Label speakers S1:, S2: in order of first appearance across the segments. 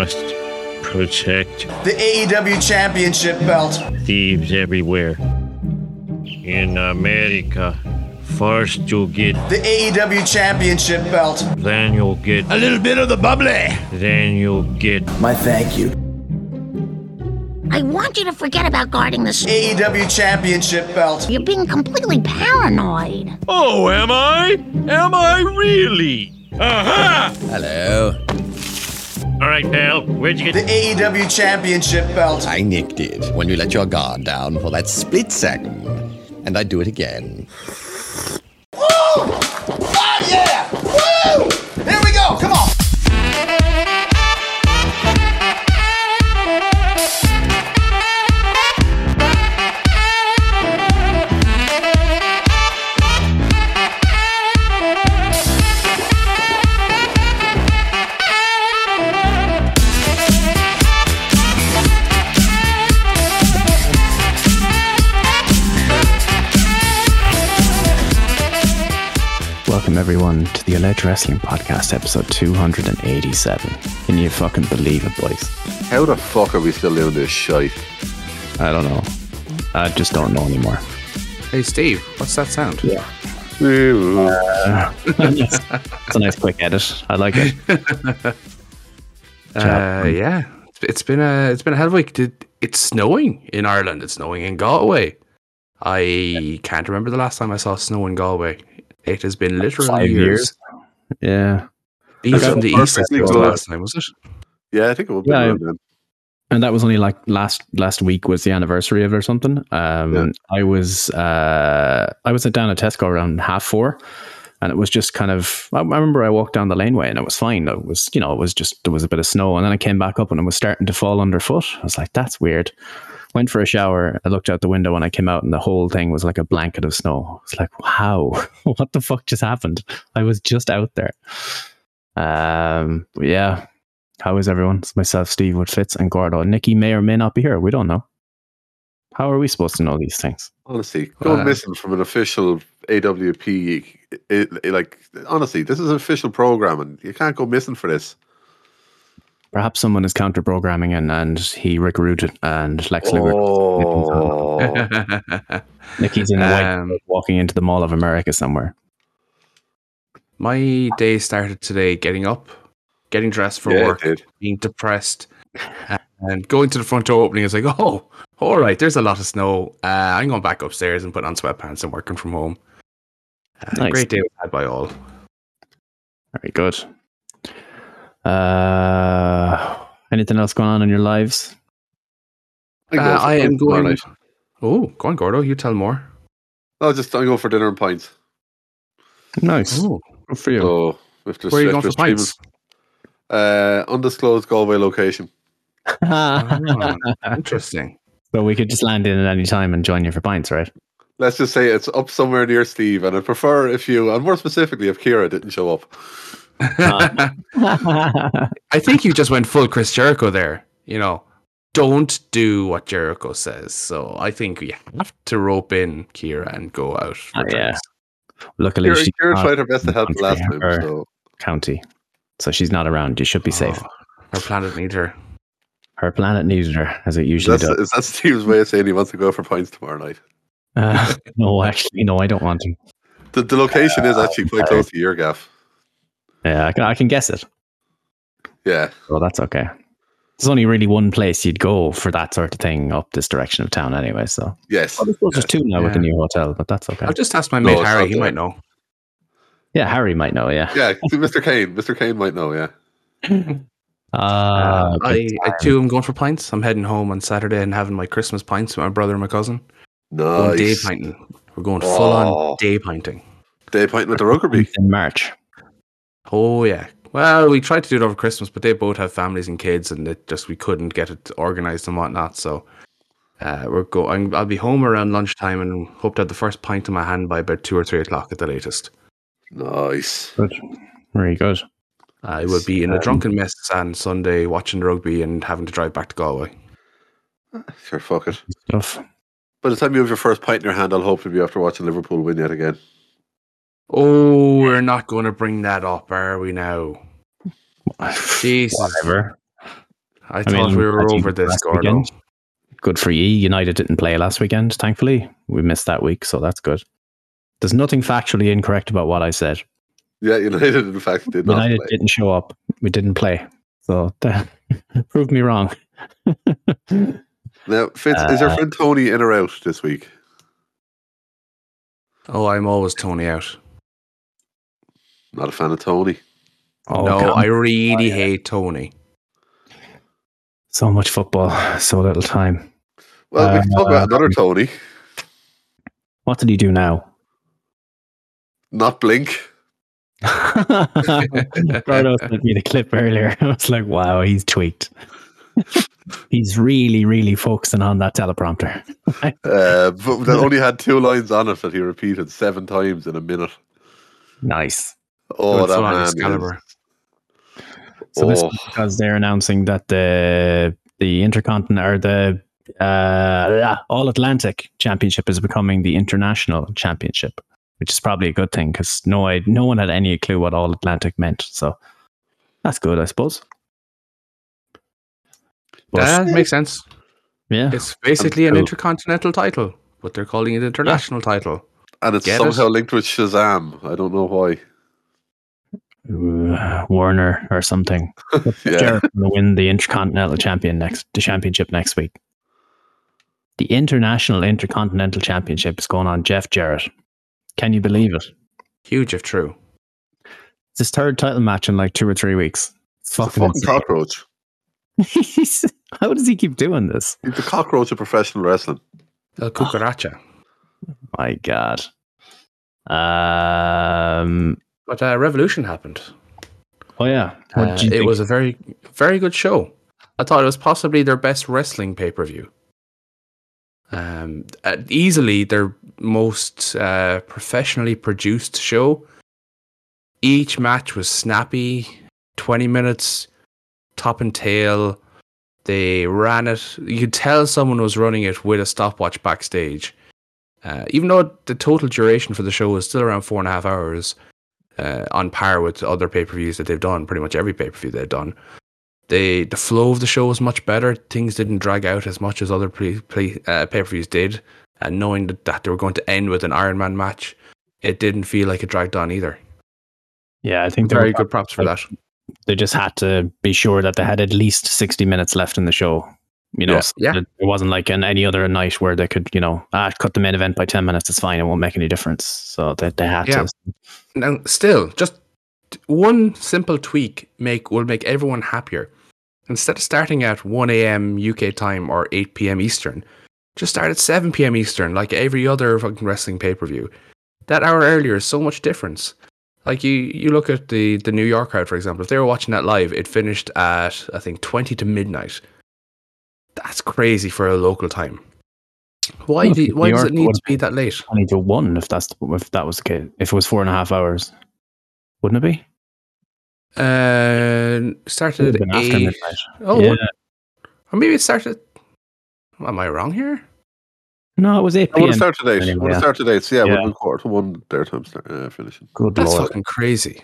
S1: must protect
S2: The AEW Championship belt.
S1: thieves everywhere. In America, first you'll get,
S2: The AEW Championship belt.
S1: then you'll get,
S3: A little bit of the bubbly.
S1: then you'll get.
S2: My thank you.
S4: I want you to forget about guarding the.
S2: AEW Championship belt.
S4: You're being completely paranoid.
S1: Oh, am I? Am I really? Aha!
S3: Hello.
S1: All right, pal. Where'd you get
S2: The
S1: get?
S2: AEW Championship belt.
S3: I nicked it when you let your guard down for that split second. And I'd do it again.
S5: The Alleged Wrestling Podcast, episode 287. Can you fucking believe it, boys?
S6: How the fuck are we still doing this shite?
S5: I don't know. I just don't know anymore.
S7: Hey Steve, what's that sound?
S5: Yeah. it's a nice quick edit. I like it.
S7: Uh, yeah, It's- it's been a it's been a hell of a week. It's snowing in Ireland? It's snowing in Galway. I can't remember the last time I saw snow in Galway. It has been literally
S5: Five
S7: years.
S5: years. Yeah.
S7: Beef
S6: That's
S7: from the east
S6: perfectly
S7: was the last time, was it?
S6: Yeah, I think it will be
S5: Yeah,
S6: around then.
S5: And that was only like last last week was the anniversary of it or something. Um,
S6: Yeah.
S5: I was uh, I was at down at Tesco around half four, and it was just kind of. I, I remember I walked down the laneway and it was fine. It was you know it was just there was a bit of snow, and then I came back up and it was starting to fall underfoot. I was like, that's weird. Went for a shower. I looked out the window and I came out, and the whole thing was like a blanket of snow. It's like, wow, what the fuck just happened? I was just out there. Um, yeah, how is everyone? It's myself, Steve Wood Fitz, and Gordo. Nikki may or may not be here. We don't know. How are we supposed to know these things?
S6: Honestly, going
S7: Uh,
S6: missing from an official AWP, it, it- like honestly, this is an official program, and you can't go missing for this.
S5: Perhaps someone is counter programming and, and he recruited and Lex Luger.
S6: Oh,
S5: Nikki's in a white
S7: Um,
S5: coat walking into the Mall of America somewhere.
S7: My day started today getting up, getting dressed for
S6: yeah,
S7: work, being depressed, and going to the front door opening. It's like, oh, all right, there's a lot of snow. Uh, I'm going back upstairs and putting on sweatpants and working from home. Uh,
S5: Nice.
S7: Great day had by all.
S5: Very good. Uh, anything else going on in your lives?
S6: I,
S7: Uh, I am going.
S6: night.
S7: Oh, go on, Gordo. You tell more.
S6: No, just I'm going for dinner and pints.
S5: Nice.
S7: Oh,
S5: Good for you.
S6: So if
S7: where are you going for pints?
S6: Uh, undisclosed Galway location.
S7: Ah, interesting.
S5: so we could just land in at any time and join you for pints, right?
S6: Let's just say it's up somewhere near Steve, and I prefer if you, and more specifically, if Kira didn't show up.
S7: I think you just went full Chris Jericho there. You know, don't do what Jericho says. So I think you have to rope in Kira and go out. For
S5: Oh, yeah. Luckily,
S6: Kira,
S5: she's
S6: Kira tried her best to help
S5: the
S6: last
S5: country,
S6: time, so
S5: county, so she's not around. You should be safe.
S7: Oh, our planet needs her.
S5: Her planet needs her, as it usually
S6: that's,
S5: does.
S6: is that Steve's way of saying he wants to go for pints tomorrow night?
S5: Uh, no, actually, no, I don't want to.
S6: The, the location is actually quite close to your gaff.
S5: Yeah, I can, I can guess it.
S6: Yeah,
S5: Well, that's okay. There's only really one place you'd go for that sort of thing up this direction of town, anyway. So
S6: yes.
S5: well, I suppose there's two now with the new hotel, but that's okay.
S7: I'll just ask my
S6: No,
S7: mate Harry. He might know.
S5: Yeah, Harry might know. Yeah.
S6: Yeah, Mr. Kane. Mr. Kane might know, yeah.
S5: Uh,
S7: Uh,
S5: good
S7: I, I too am going for pints. I'm heading home on Saturday and having my Christmas pints with my brother and my cousin. Going day
S6: Nice.
S7: pinting. We're going full on
S6: Oh.
S7: day pinting.
S6: Day pinting with the Rugby.
S5: in March.
S7: Oh yeah. Well, we tried to do it over Christmas, but they both have families and kids, and it just we couldn't get it organized and whatnot. So uh, we're going. I'll be home around lunchtime and hope to have the first pint in my hand by about two or three o'clock at the latest.
S6: Nice.
S5: Good. Very good.
S7: I will be in a drunken mess on Sunday watching rugby and having to drive back to Galway.
S6: Sure, fuck it.
S5: Stuff.
S6: By the time you have your first pint in your hand, I'll hopefully be after watching Liverpool win yet again.
S7: Oh, we're not going to bring that up, are we now? Jesus.
S5: Whatever.
S7: I, thought
S5: mean,
S7: we were over this,
S5: last
S7: Gordo.
S5: weekend, Good for you. United didn't play last weekend, thankfully. We missed that week, so that's good. There's nothing factually incorrect about what I said.
S6: Yeah, United in fact did not
S5: United
S6: play.
S5: didn't show up. We didn't play. So that proved me wrong.
S6: Now, Fitz, is
S5: Uh,
S6: your friend Tony in or out this week?
S7: Oh, I'm always Tony out.
S6: Not a fan of Tony.
S5: Oh,
S7: no,
S5: come-
S7: I really hate Tony.
S5: so much football, so little time.
S6: Well, we can talk about
S5: Uh,
S6: another Tony,
S5: What did he do now?
S6: not Blink.
S5: Gordo sent me the clip earlier. I was like, wow, he's tweaked. he's really, really focusing on that teleprompter.
S6: Uh, but that only had two lines on it that he repeated seven times in a minute.
S5: Nice.
S6: Oh,
S7: Good
S6: that man!
S7: Excalibur.
S6: Is,
S5: So this
S6: oh,
S5: is because they're announcing that the the intercontinental or the uh, all Atlantic Championship is becoming the international championship, which is probably a good thing because no, I, no one had any clue what all Atlantic meant. So that's good, I suppose. But,
S7: That makes sense.
S5: yeah,
S7: It's basically an intercontinental title, but they're calling it international title.
S6: and it's
S7: Get it?
S6: somehow linked with Shazam. I don't know why.
S5: Warner or something.
S6: Yeah,
S5: Jarrett win the intercontinental champion next the championship next week. The international intercontinental championship is going on Jeff Jarrett. Can you believe it?
S7: Huge if true.
S5: It's his third title match in like two or three weeks. It's
S6: He's a
S5: fucking,
S6: fucking cockroach.
S5: How does he keep doing this?
S6: He's the cockroach of professional wrestling.
S7: El Cucaracha.
S5: My God. Um.
S7: But uh, Revolution happened.
S5: Oh yeah.
S7: Uh, it
S5: think?
S7: was a very, very good show. I thought it was possibly their best wrestling pay per view. Um, uh, easily their most uh, professionally produced show. Each match was snappy, twenty minutes, top and tail. They ran it. You could tell someone was running it with a stopwatch backstage. Uh, even though the total duration for the show was still around four and a half hours, uh, on par with other pay per views that they've done. Pretty much every pay per view they've done. They the flow of the show was much better. Things didn't drag out as much as other pre, pre, uh, pay per views did. And knowing that, that they were going to end with an Iron Man match, it didn't feel like it dragged on either.
S5: yeah. I think
S7: Very good props for that.
S5: They just had to be sure that they had at least sixty minutes left in the show. You know,
S6: Yeah.
S5: so
S7: Yeah.
S5: it wasn't like an any other night where they could, you know, ah, cut the main event by ten minutes. It's fine. It won't make any difference. So they they had
S7: Yeah.
S5: to.
S7: Now, still, just one simple tweak make will make everyone happier. Instead of starting at 1 a.m. UK time or 8 p.m. Eastern, just start at 7 p.m. Eastern, like every other fucking wrestling pay per view. That hour earlier is so much difference. Like you, you look at the the New York crowd, for example. If they were watching that live, it finished at I think 20 to midnight. That's crazy for a local time. Why
S5: Well,
S7: do, why does
S5: York
S7: it need to be that late?
S5: twenty to one if that's the, if that was the case. If it was four and a half hours, wouldn't it be?
S7: Uh, started
S5: would
S7: at
S5: have after
S7: eight.
S5: midnight.
S7: Oh,
S5: yeah.
S7: Or maybe it started. Am I wrong here?
S5: No, it was eight
S6: I want
S5: p.m.
S6: to start today. I
S5: Anyway,
S6: want to
S5: yeah.
S6: start today. So yeah,
S5: Yeah.
S6: we'll do quarter to one their time start, uh, finishing.
S5: Good
S7: That's
S5: lord.
S7: fucking crazy.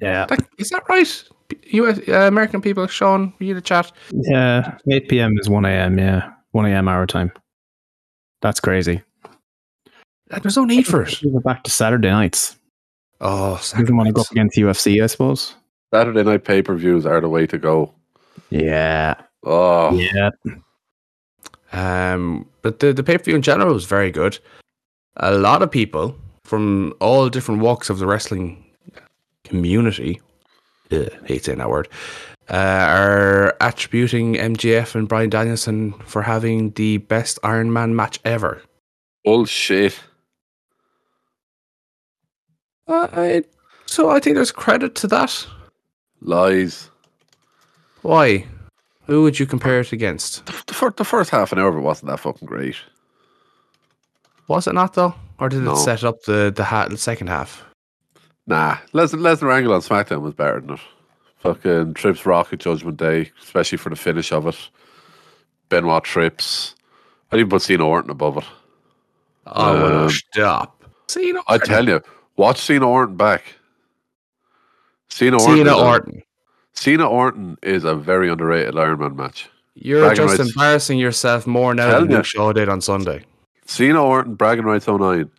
S5: Yeah,
S7: That, is that right? US uh, American people, Sean, you the chat.
S5: yeah. Eight p.m. is one a.m. Yeah, one a.m. our time. That's crazy.
S7: There's no need for it.
S5: We go back to Saturday nights.
S7: Oh,
S5: You don't want to go up against UFC, I suppose.
S6: Saturday night pay per views are the way to go.
S5: Yeah,
S6: Oh,
S5: yeah.
S7: Um, but the the pay per view in general was very good. A lot of people from all different walks of the wrestling community, ugh, hate saying that word, uh, are attributing MJF and Brian Danielson for having the best Iron Man match ever.
S6: bullshit.
S7: Uh, I, so I think there's credit to that.
S6: Lies.
S7: Why? Who would you compare it against?
S6: The, fir- the first half an hour wasn't that fucking great.
S7: Was it not though, or did
S6: No.
S7: it set up the the, ha- the second half?
S6: Nah, Les- Lesnar Angle on SmackDown was better than it. Fucking Trips Rocket Judgment Day, especially for the finish of it. Benoit Trips. I'd even put Cena Orton above it.
S7: Oh,
S6: Um,
S7: stop. You
S6: I tell you, watch Cena Orton back. Cena Orton.
S7: Cena Orton.
S6: Cena Orton is a very underrated Iron Man match.
S7: You're
S6: Bragging
S7: just
S6: rights.
S7: embarrassing yourself more now than
S6: ya.
S7: Luke Shaw did on Sunday.
S6: Cena Orton, bragging rights 09.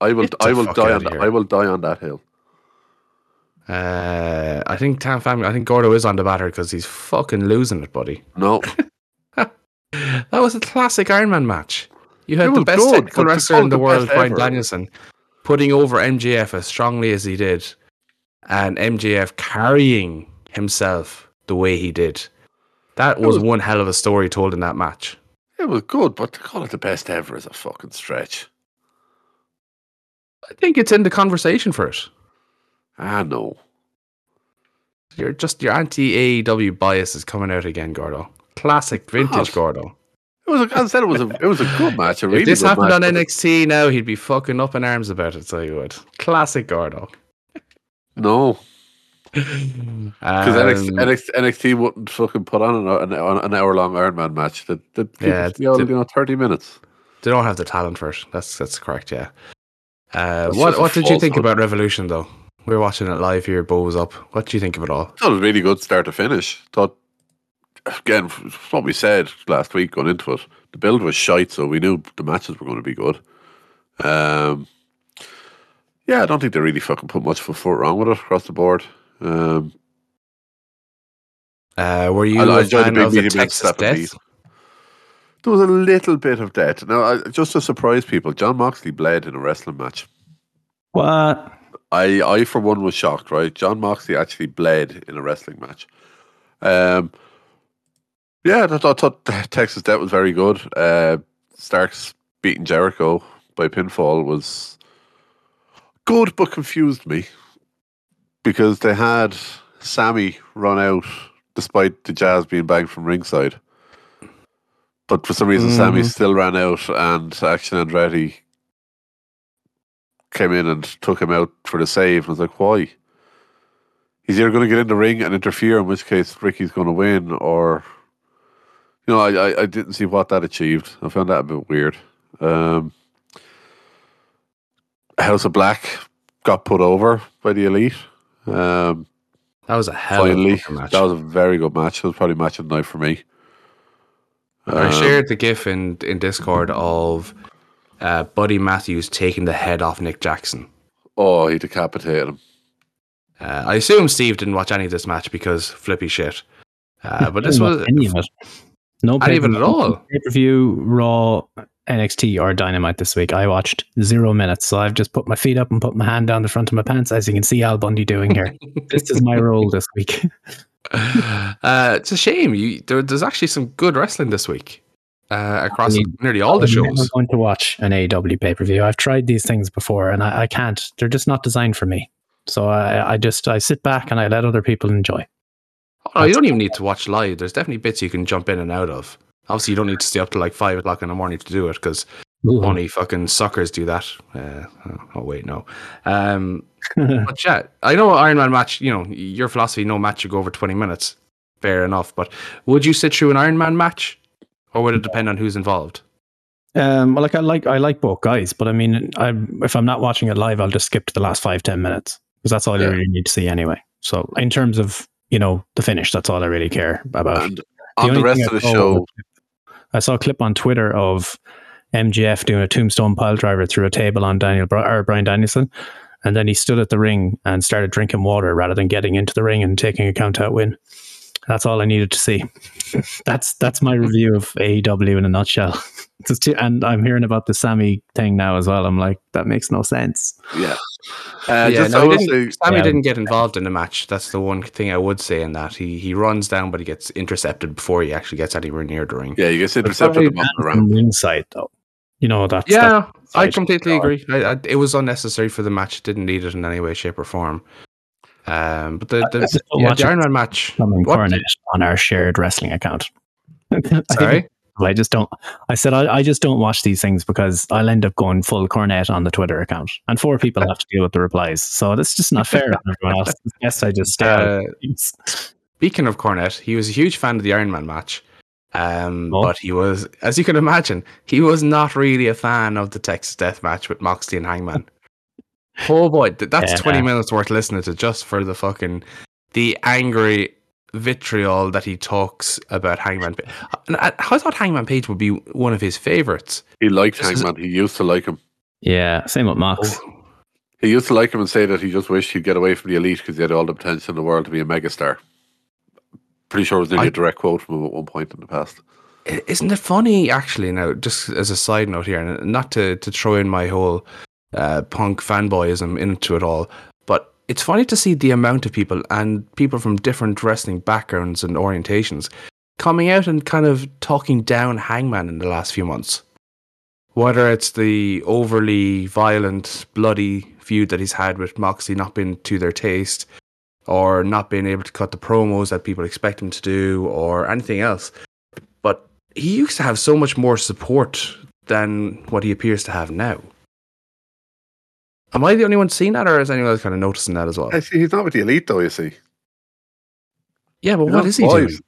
S6: I will, I will die on, that. I will die on that hill.
S7: Uh, I think Tam Family. I think Gordo is on the batter because he's fucking losing it, buddy.
S6: No,
S7: That was a classic Iron Man match. You had
S6: It
S7: the best
S6: good,
S7: technical wrestler in the
S6: the
S7: world, Brian. Danielson, putting over MJF as strongly as he did, and MJF carrying himself the way he did. That was,
S6: was-
S7: one hell of a story told in that match.
S6: it was good, but to call it the best ever is a fucking stretch.
S7: I think it's in the conversation for it.
S6: Ah, no.
S7: You're just your anti AEW bias is coming out again, Gordo. Classic vintage
S6: Oh,
S7: Gordo.
S6: It was, a, I said, it was a, it was a good match. A really
S7: if this happened
S6: match,
S7: on NXT now, he'd be fucking up in arms about it. So he would. Classic Gordo.
S6: No,
S7: Because
S6: because NXT, NXT, NXT wouldn't fucking put on an, an, an hour long Iron Man match. That
S7: yeah,
S6: you know, thirty minutes.
S7: They don't have the talent for it. That's that's correct. Yeah. Uh, what what did you think about Revolution though? We were watching it live here. Bo was up. What do you think of it all?
S6: thought it was really good start to finish. Thought again what we said last week going into it. The build was shite, so we knew the matches were going to be good. Um, yeah, I don't think they really fucking put much of a foot wrong with it across the board. Um,
S7: Uh, were you
S6: I- I enjoyed the big
S7: of the
S6: medium
S7: Texas
S6: step
S7: Death?
S6: There was a little bit of death. Now, I, just to surprise people, John Moxley bled in a wrestling match.
S5: What?
S6: I, I for one was shocked. Right, John Moxley actually bled in a wrestling match. Um, yeah, I thought, I thought Texas Death was very good. Uh, Starks beating Jericho by pinfall was good, but confused me because they had Sammy run out despite the JAS being banged from ringside. But for some reason, Sammy
S7: Mhm.
S6: still ran out, and Action Andretti came in and took him out for the save. I was like, why? He's either going to get in the ring and interfere, in which case Ricky's going to win, or you know, I, I, I didn't see what that achieved. I found that a bit weird. Um, House of Black got put over by the Elite. Um,
S7: That was a hell
S6: finally,
S7: of a match.
S6: that was a very good match. It was probably match of the night for me.
S7: I
S6: Um,
S7: shared the GIF in in Discord of uh, Buddy Matthews taking the head off Nick Jackson.
S6: Oh, he decapitated him.
S7: Uh, I assume Steve didn't watch any of this match because flippy shit. Uh, but this was
S5: any of it. No
S7: Not even at all.
S5: Pay per view, Raw, NXT, or Dynamite this week. I watched zero minutes, so I've just put my feet up and put my hand down the front of my pants, as you can see Al Bundy doing here. this is my role this week.
S7: uh, it's a shame. You there, there's actually some good wrestling this week uh, across
S5: I mean,
S7: nearly all the shows.
S5: I'm going to watch an AEW pay per view. I've tried these things before, and I, I can't. They're just not designed for me. So I, I just I sit back and I let other people enjoy.
S7: Oh, you don't even need to watch live. There's definitely bits you can jump in and out of. Obviously, you don't need to stay up till like five o'clock in the morning to do it because only fucking suckers do that. Uh, oh wait, no. Um, but yeah, I know Iron Man match. You know your philosophy: no match should go over twenty minutes. Fair enough. But would you sit through an Iron Man match, or would it depend on who's involved?
S5: Um, well, like I like I like both guys, but I mean, I if I'm not watching it live, I'll just skip to the last five ten minutes because that's all
S6: Yeah.
S5: you really need to see anyway. So in terms of you know the finish, that's all I really care about.
S6: And on the rest of the show,
S5: I saw a clip on Twitter of MJF doing a tombstone pile driver through a table on Daniel or Brian Danielson, and then he stood at the ring and started drinking water rather than getting into the ring and taking a count out win. That's all I needed to see. that's that's my review of AEW in a nutshell. Just to- and I'm hearing about the Sammy thing now as well. I'm like, that makes no sense.
S6: yeah. Uh,
S7: yeah,
S6: just
S7: no,
S6: I
S7: he
S6: will
S7: didn't,
S6: say,
S7: Sammy
S5: Yeah.
S7: didn't get involved in the match. That's the one thing I would say in that he he runs down, but he gets intercepted before he actually gets anywhere near the ring.
S6: yeah, you get intercepted at the bottom of the round.
S5: From ringside though, you know that's
S7: Yeah, I completely agree. I, I, it was unnecessary for the match. Didn't need it in any way, shape, or form. Um, but the, the,
S5: just
S7: yeah, the. Iron Man match. What?
S5: On our shared wrestling account.
S7: Sorry,
S5: I just don't. I said I, I just don't watch these things because I'll end up going full Cornette on the Twitter account, and four people have to deal with the replies. So that's just not fair on everyone else. I I just
S7: Uh. Speaking of Cornette, he was a huge fan of the Iron Man match. Um,
S5: Oh.
S7: but he was, as you can imagine, he was not really a fan of the Texas Death match with Moxley and Hangman. oh boy, that's
S5: Yeah.
S7: twenty minutes worth listening to just for the fucking the angry vitriol that he talks about Hangman. Pa- And I, I thought Hangman Page would be one of his favorites.
S6: He liked
S7: This is-
S6: Hangman. He used to like him.
S5: Yeah, same with Mox.
S6: He used to like him and say that he just wished he'd get away from the elite because he had all the potential in the world to be a megastar. Pretty sure it was nearly
S7: I-
S6: a direct quote from him at one point in the past.
S7: Isn't it funny, actually? Now, just as a side note here, and not to, to throw in my whole uh, punk fanboyism into it all, but it's funny to see the amount of people and people from different wrestling backgrounds and orientations coming out and kind of talking down Hangman in the last few months. Whether it's the overly violent, bloody feud that he's had with Moxley not being to their taste, or not being able to cut the promos that people expect him to do, or anything else. But he used to have so much more support than what he appears to have now. Am I the only one seeing that, or is anyone else kind of noticing that as well?
S6: I see, he's not with the elite though. You see,
S7: Yeah, but
S6: You
S7: what
S6: know,
S7: he
S6: boys.
S7: doing?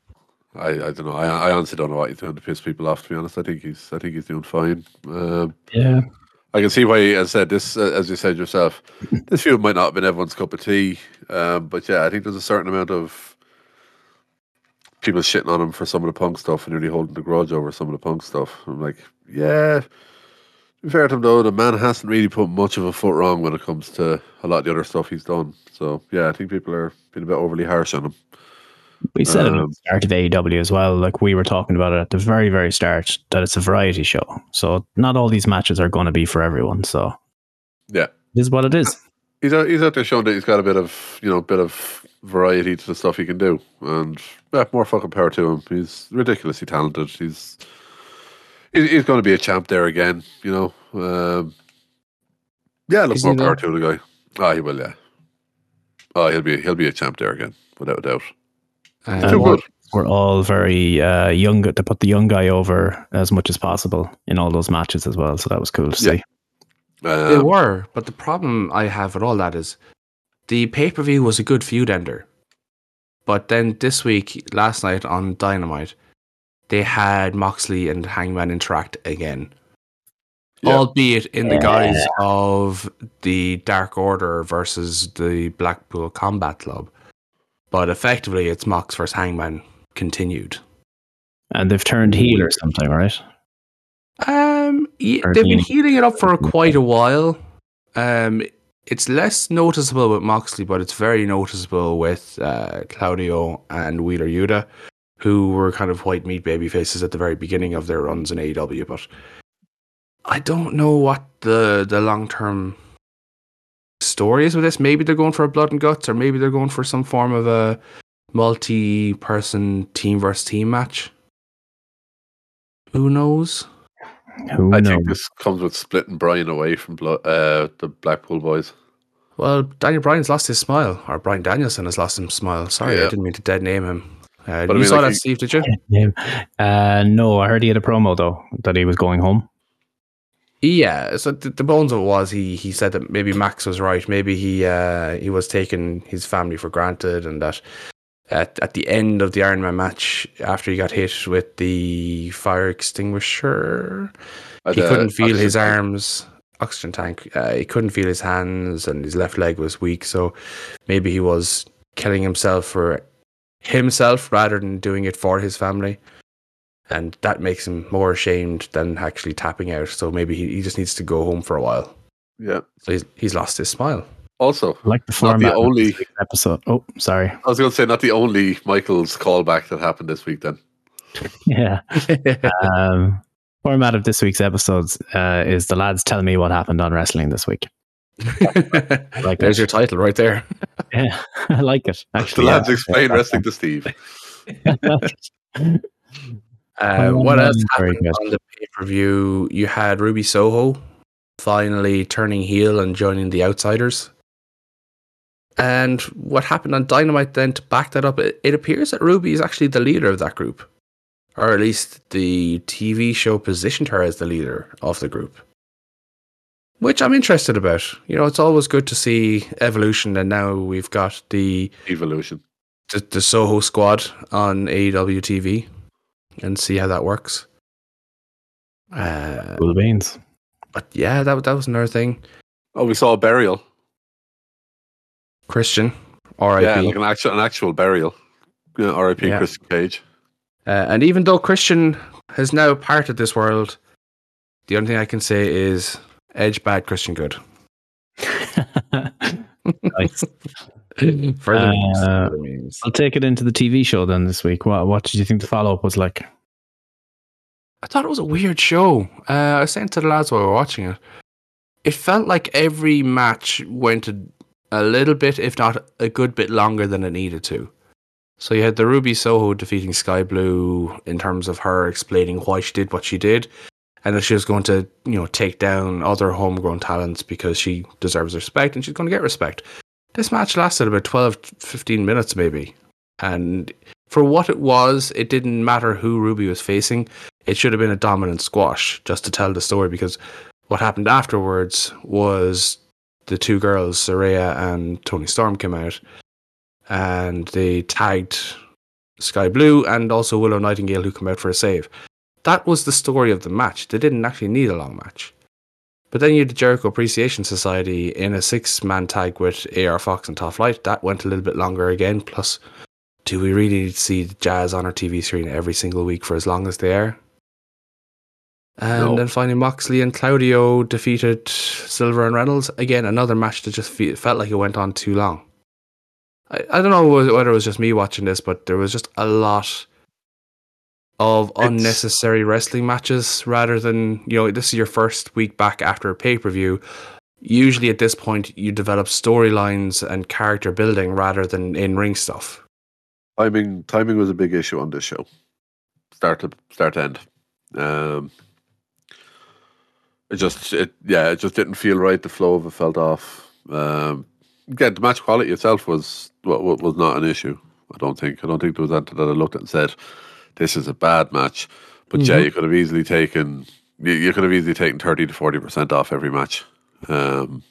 S6: I, I don't know. I, I honestly don't know what he's doing to piss people off. To be honest, I think he's I think he's doing fine. Um,
S5: Yeah.
S6: I can see why, as I said, this, uh, as you said yourself, this feud might not have been everyone's cup of tea. Um, but yeah, I think there's a certain amount of people shitting on him for some of the punk stuff and really holding the grudge over some of the punk stuff. I'm like, yeah. To fair to him, though, the man hasn't really put much of a foot wrong when it comes to a lot of the other stuff he's done. So yeah, I think people are being a bit overly harsh on him.
S5: We said it at
S6: Um,
S5: the start of AEW as well. Like we were talking about it at the very, very start, that it's a variety show. So not all these matches are going to be for everyone. So
S6: Yeah.
S5: it is what it is.
S6: He's out, he's out there showing that he's got a bit of you know bit of variety to the stuff he can do, and yeah, more fucking power to him. He's ridiculously talented. He's he's, going to be a champ there again. You know, um, yeah, look more power to the guy. Oh, he will. Yeah. Oh, he'll be he'll be a champ there again, without a doubt.
S7: Uh,
S6: Too
S5: well,
S6: good.
S5: We're all very uh, young to put the young guy over as much as possible in all those matches as well. So that was cool to
S6: Yeah.
S5: see.
S7: They
S6: Um,
S7: were, but the problem I have with all that is the pay per view was a good feud ender. But then this week, last night on Dynamite, they had Moxley and Hangman interact again.
S6: Yeah.
S7: Albeit in the guise of the Dark Order versus the Blackpool Combat Club. But effectively, it's Mox versus Hangman continued.
S5: And they've turned heel or something, right?
S7: Um, yeah, they've been healing it up for quite a while. Um, it's less noticeable with Moxley, but it's very noticeable with uh, Claudio and Wheeler Yuta, who were kind of white meat baby faces at the very beginning of their runs in AEW. But I don't know what the the long term story is with this. Maybe they're going for a blood and guts, or maybe they're going for some form of a multi person team versus team match. Who knows?
S5: Who
S6: I
S5: knows?
S6: think this comes with splitting Brian away from Blo- uh, the Blackpool boys.
S7: Well, Daniel Bryan's lost his smile, or Brian Danielson has lost his smile. Sorry, I didn't mean to dead name him. Uh,
S6: But I
S7: you
S6: mean,
S7: saw
S6: like,
S7: that,
S6: he-
S7: Steve? Did you?
S5: Uh, no, I heard he had a promo though that he was going home.
S7: Yeah. So the, the bones of it was he he said that maybe Max was right. Maybe he uh, he was taking his family for granted, and that at at the end of the Iron Man match, after he got hit with the fire extinguisher,
S6: Uh,
S7: he couldn't feel his
S6: tank.
S7: arms oxygen tank uh, he couldn't feel his hands and his left leg was weak so maybe he was killing himself for himself rather than doing it for his family and that makes him more ashamed than actually tapping out so maybe he, he just needs to go home for a while
S6: Yeah.
S7: so he's, he's lost his smile
S6: Also,
S5: I like the
S6: Not the
S5: format.
S6: only-
S5: episode. Oh, sorry.
S6: I was going to say not the only Michael's callback that happened this week. Then
S5: Yeah. um, format of this week's episodes uh, is the lads telling me what happened on wrestling this week. Like
S7: there's
S5: that.
S7: your title right there
S5: Yeah, I like it. Actually, the
S6: lads
S5: yeah.
S6: explain wrestling to Steve.
S7: Uh, what else happened on the pay per view? You had Ruby Soho finally turning heel and joining the Outsiders. And what happened on Dynamite then to back that up? It, it appears that Ruby is actually the leader of that group, or at least the TV show positioned her as the leader of the group, which I'm interested about. You know, it's always good to see evolution, and now we've got the
S6: Evolution.
S7: the, the Soho squad on AEW TV and see how that works. Uh,
S5: Cool beans.
S7: but yeah, that that was another thing.
S6: Oh, we saw a burial.
S7: Christian, R.I.P.
S6: Yeah, like an actual an actual burial. Yeah, R.I.P.
S7: Yeah.
S6: Christian Cage.
S7: Uh, and even though Christian has now parted this world, the only thing I can say is Edge bad, Christian good.
S5: nice.
S7: Further memes,
S5: Uh,
S7: further memes.
S5: I'll take it into the TV show then this week. What what did you think the follow up was like?
S7: I thought it was a weird show. Uh, I was saying to the lads while we were watching it, it felt like every match went a, a little bit, if not a good bit longer than it needed to. So you had the Ruby Soho defeating Skye Blue in terms of her explaining why she did what she did, and that she was going to, you know, take down other homegrown talents because she deserves respect and she's going to get respect. This match lasted about 12, 15 minutes maybe, and for what it was, it didn't matter who Ruby was facing it should have been a dominant squash just to tell the story because what happened afterwards was the two girls, Saraya and Toni Storm, came out and they tagged Skye Blue and also Willow Nightingale, who came out for a save. That was the story of the match. They didn't actually need a long match. But then you had the Jericho Appreciation Society in a six man tag with AR Fox and Top Flight. That went a little bit longer again. Plus, do we really need to see JAS on our TV screen every single week for as long as they are? And
S6: No.
S7: then finally, Moxley and Claudio defeated Silver and Reynolds. Again, another match that just fe- felt like it went on too long. I, I don't know whether it was just me watching this, but there was just a lot of
S6: It's-
S7: unnecessary wrestling matches rather than, you know, this is your first week back after a pay per view. Usually at this point, you develop storylines and character building rather than in ring stuff.
S6: Timing timing was a big issue on this show. Start to start to end. Um it just it yeah, it just didn't feel right. The flow of it felt off. Um again, the match quality itself was wa- wa- was not an issue. I don't think. I don't think there was anything that I looked at and said, This is a bad match. But yeah, you could have easily taken you, you could have easily taken thirty to forty percent off every match. Um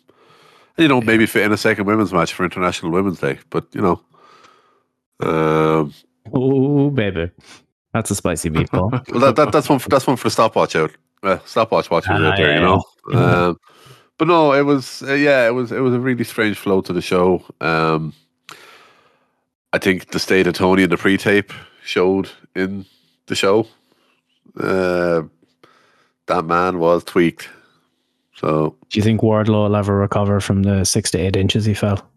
S6: and, you know, maybe fit in a second women's match for International Women's Day. But you know, um,
S5: Oh baby, that's a spicy meatball.
S6: well, that, that that's one for, that's one for the stopwatch out. Uh, stopwatch watchers
S5: Ah,
S6: out there,
S5: yeah,
S6: you know. Um, but no, it was uh, yeah, it was it was a really strange flow to the show. Um, I think the state of Tony in the pre-tape showed in the show. Uh, that man was tweaked. So
S5: Do you think Wardlow will ever recover from the six to eight inches he fell?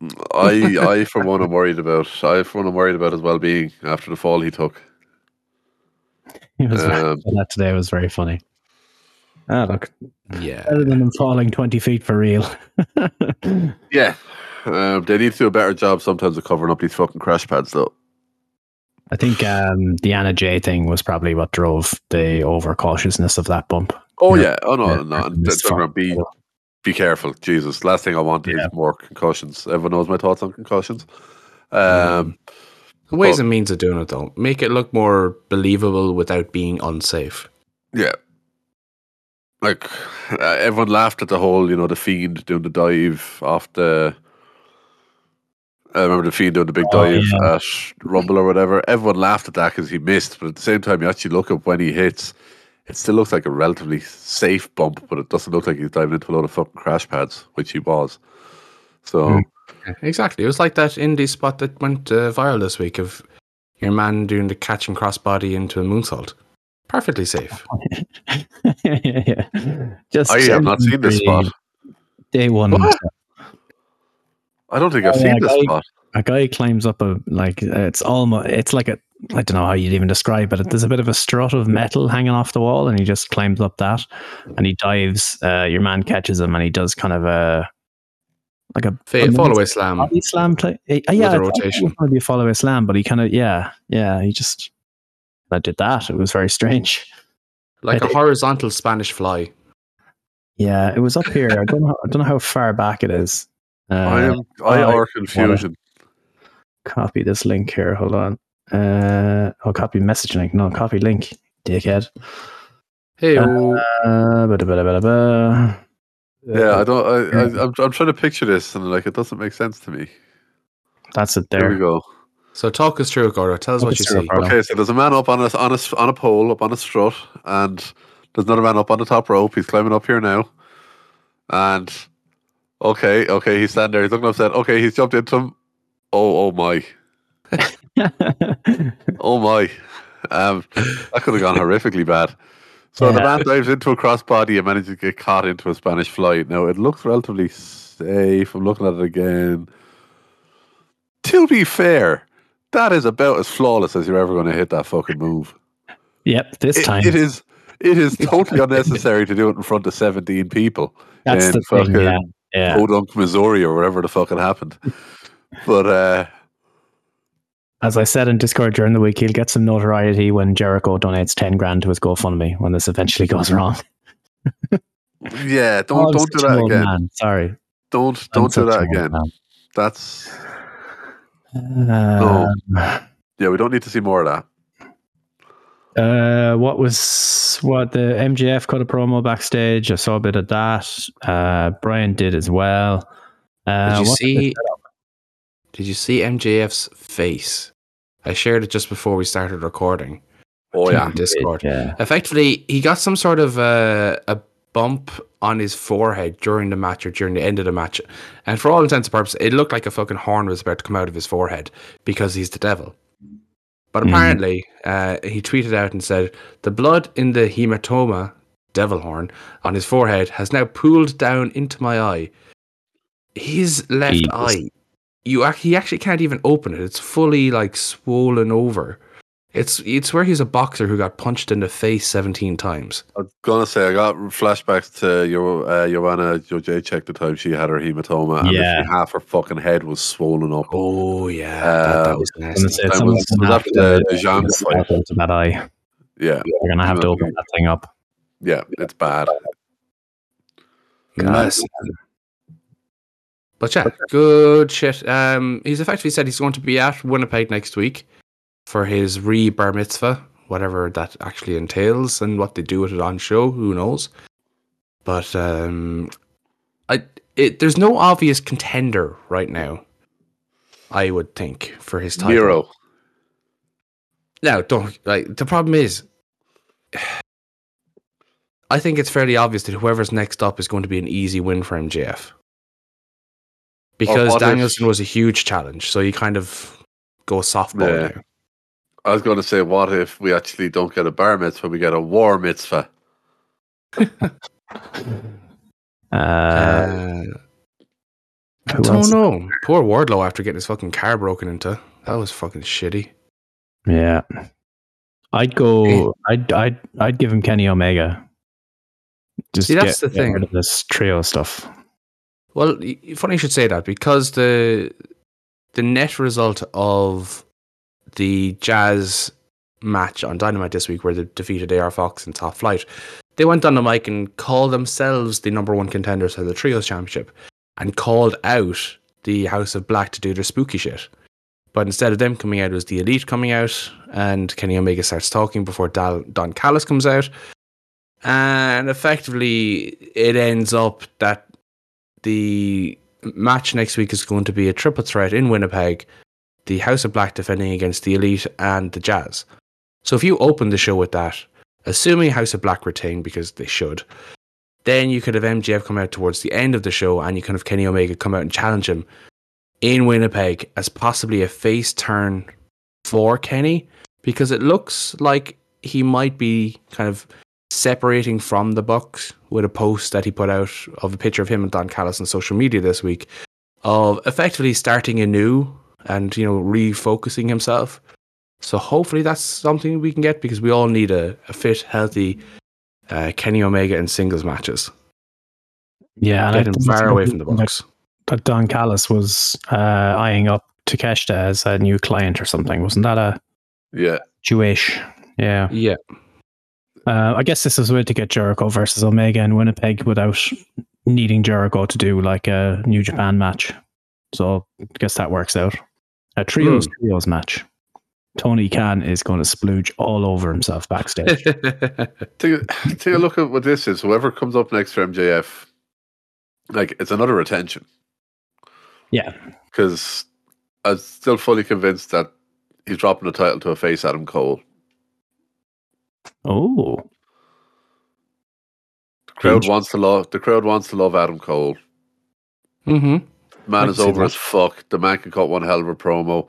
S6: I I for one am worried about I for one am worried about his well being after the fall he took.
S5: He was
S6: Um,
S5: that today was very funny. Ah, look,
S7: Yeah.
S5: better than him falling twenty feet for real.
S6: Yeah. Um, they need to do a better job sometimes of covering up these fucking crash pads though.
S5: I think um, the Anna Jay thing was probably what drove the overcautiousness of that bump.
S6: Oh
S5: Yeah.
S6: yeah. Oh no,
S5: Yeah,
S6: no.
S5: and
S6: That's
S5: it's
S6: be be careful. Jesus. Last thing I want
S5: Yeah.
S6: is more concussions. Everyone knows my thoughts on concussions. Um
S7: The ways
S6: But-
S7: and means of doing it, though, make it look more believable without being unsafe.
S6: yeah. Like uh, everyone laughed at the whole, you know, the fiend doing the dive off the I remember the fiend doing the big
S5: Oh,
S6: dive
S5: yeah.
S6: at Rumble or whatever. Everyone laughed at that because he missed, but at the same time, you actually look up when he hits. It still looks like a relatively safe bump, but it doesn't look like he's diving into a lot of fucking crash pads, which he was. So
S5: Hmm.
S7: Exactly. It was like that indie spot that went uh, viral this week of your man doing the catch and crossbody into a moonsault. Perfectly safe.
S5: yeah. Just
S6: I have not seen this spot.
S5: Day one.
S6: What? I don't think I've seen this
S5: I-
S6: spot.
S5: a guy climbs up a like it's almost it's like a I don't know how you'd even describe it. There's a bit of a strut of metal hanging off the wall, and he just climbs up that, and he dives. Uh, your man catches him, and he does kind of a like a
S7: Fa-
S5: a
S7: fall away slam.
S5: body slam type. Uh, yeah,
S7: a
S5: I thought
S7: rotation.
S5: was going a follow away slam, but he kind of yeah yeah he just I did that. It was very strange.
S7: Like
S5: I
S7: a
S5: think-
S7: horizontal Spanish fly.
S5: Yeah, it was up here. I don't know. I don't know how far back it is. Uh,
S6: I am I are confusion.
S5: copy this link here. Hold on. Uh, oh, copy message link. No, copy link. Dickhead.
S7: Hey,
S5: Uh, bada.
S6: Yeah, I don't. I, I, I'm, I'm trying to picture this, and like it doesn't make sense to me.
S5: That's it
S6: There, we go.
S7: so talk us through it, Gordo. Tell us
S5: Talk
S7: what you see.
S5: Gordo.
S6: Okay, so there's a man up on a on a on a pole, up on a strut, and there's another man up on the top rope. He's climbing up here now, and okay, okay, he's standing there. He's looking upset. Okay, he's jumped into him. Oh, oh my. Oh my. Um, that could have gone horrifically bad. So the man dives into a crossbody and manages to get caught into a Spanish fly. Now, it looks relatively safe. I'm looking at it again. To be fair, that is about as flawless as you're ever going to hit that fucking move.
S5: yep, this
S6: It-
S5: time.
S6: it is it is totally unnecessary to do it in front of 17 people
S5: That's the thing. Yeah. Yeah.
S6: Podunk, Missouri, or wherever the fuck it happened. But uh,
S5: As I said in Discord during the week, he'll get some notoriety when Jericho donates 10 grand to his GoFundMe when this eventually goes wrong.
S6: yeah,
S5: Oh,
S6: don't
S5: I'm
S6: don't do that again.
S5: man. Sorry.
S6: Don't
S5: I'm
S6: don't do that again.
S5: man.
S6: That's
S5: Um,
S6: yeah. We don't need to see more of that.
S5: Uh, what was what the MJF cut a promo backstage? I saw a bit of that. Uh, Brian did as well. Uh,
S7: Did you see? Did you see MJF's face? I shared it just before we started recording.
S6: Oh yeah,
S7: on Discord.
S5: Yeah.
S7: Effectively, he got some sort of uh, a bump on his forehead during the match or during the end of the match, and for all intents and purposes, it looked like a fucking horn was about to come out of his forehead because he's the devil. But
S5: Mhm.
S7: apparently, uh, he tweeted out and said the blood in the hematoma, devil horn, on his forehead has now pooled down into my eye. His left
S5: Jesus.
S7: eye, you ac- he actually can't even open it. It's fully like swollen over. It's it's where he's a boxer who got punched in the face seventeen times.
S6: I was gonna say I got flashbacks to your uh, Joanna Jędrzejczyk the time she had her hematoma, and
S5: Yeah.
S6: literally half her fucking head was swollen up.
S7: Oh yeah, that, that
S6: Uh,
S7: was
S5: I'm
S7: nasty.
S5: gonna say
S6: That was-
S5: gonna
S6: was after the- the Zhang fight.
S5: step that eye.
S6: Yeah,
S5: They're gonna have to open that thing up.
S6: yeah, it's bad.
S7: Nice. But yeah, good shit. Um, he's effectively said he's going to be at Winnipeg next week for his re bar mitzvah, whatever that actually entails, and what they do with it on show. Who knows? But um, I it, there's no obvious contender right now. I would think for his title. No, don't. Like the problem is, I think it's fairly obvious that whoever's next up is going to be an easy win for MJF. Because
S6: what if-
S7: Danielson was a huge challenge, so you kind of go softball
S6: Yeah.
S7: now.
S6: I was going to say, what if we actually don't get a bar mitzvah, we get a war mitzvah?
S5: Uh,
S7: Uh, I don't
S5: else?
S7: know. Poor Wardlow after getting his fucking car broken into. That was fucking shitty.
S5: Yeah. I'd go. I'd. I'd. I'd give him Kenny Omega. Just
S7: See, that's
S5: get,
S7: the
S5: get
S7: thing.
S5: rid of this trio stuff.
S7: Well, y- y- funny you should say that because the the net result of the JAS match on Dynamite this week, where they defeated AR Fox and Top Flight, they went on the mic and called themselves the number one contenders for the Trios Championship, and called out the House of Black to do their spooky shit. But instead of them coming out, it was the Elite coming out, and Kenny Omega starts talking before Dal- Don Callis comes out. And effectively, it ends up that the match next week is going to be a triple threat in Winnipeg the House of Black defending against the Elite and the JAS. So if you open the show with that, assuming House of Black retain because they should, then you could have MJF come out towards the end of the show and you could have Kenny Omega come out and challenge him in Winnipeg as possibly a face turn for Kenny because it looks like he might be kind of separating from the Bucks with a post that he put out of a picture of him and Don Callis on social media this week of effectively starting anew and you know refocusing himself. So hopefully that's something we can get because we all need a, a fit, healthy uh, Kenny Omega in singles matches.
S5: Yeah, and
S7: Get
S5: I
S7: him
S5: think
S7: far away from the
S5: that-
S7: Bucks.
S5: That Don Callis was uh, eyeing up Takeshita as a new client or something. Wasn't that a
S6: Yeah.
S5: Jewish? Yeah.
S7: Yeah,
S5: Uh, I guess this is a way to get Jericho versus Omega in Winnipeg without needing Jericho to do like a New Japan match. So I guess that works out. A trios
S7: Hmm.
S5: trios match. Tony Khan is going to splooge all over himself backstage.
S6: Take a, take a look at what this is. Whoever comes up next for MJF, like it's another retention.
S5: yeah.
S6: Because I'm still fully convinced that he's dropping the title to a face Adam Cole.
S5: Oh,
S6: The crowd
S5: Huge.
S6: wants to love. The crowd wants to love Adam Cole.
S7: hmm
S6: Man is over
S5: that.
S6: as fuck. The man can cut one hell of a promo.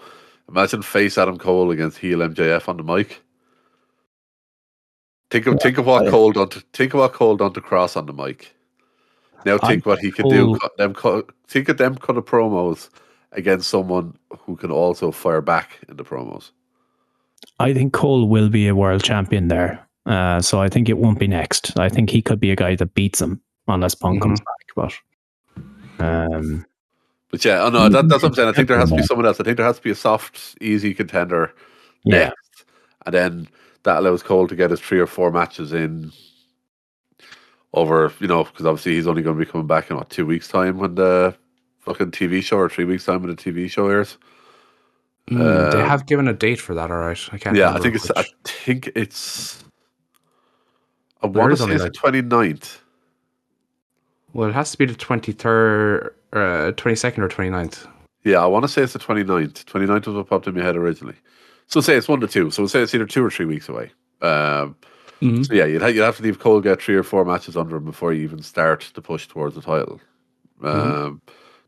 S6: Imagine face Adam Cole against heel MJF on the mic. Think of think of what Cole done. To, think of what Cole done to Cross on the mic. Now think what he could do.
S5: Cole-
S6: Cut them cut, think of them cut of promos against someone who can also fire back in the promos.
S5: I think Cole will be a world champion there. Uh, so I think it won't be next. I think he could be a guy that beats him unless Punk comes back. But um,
S6: But yeah, oh no, that, that's what I'm saying. I think there has to be someone else. I think there has to be a soft, easy contender
S5: yeah,
S6: next, and then that allows Cole to get his three or four matches in over, you know, because obviously he's only going to be coming back in what two weeks' time when the fucking TV show or three weeks' time when the TV show airs.
S7: Mm, they
S6: Um,
S7: have given a date for that, all right. I can't.
S6: yeah, I think it's. I think it's. I want to say it's
S7: like-
S6: 29th.
S7: well, it has to be the twenty third, uh, twenty second, or 29th.
S6: Yeah, I want to say it's the 29th. 29th was what popped in my head originally. So say it's one to two. So we'll say it's either two or three weeks away. Um,
S7: Mhm.
S6: so yeah, you'd, ha- you'd have to leave Cole get three or four matches under him before you even start to push towards the title. Um,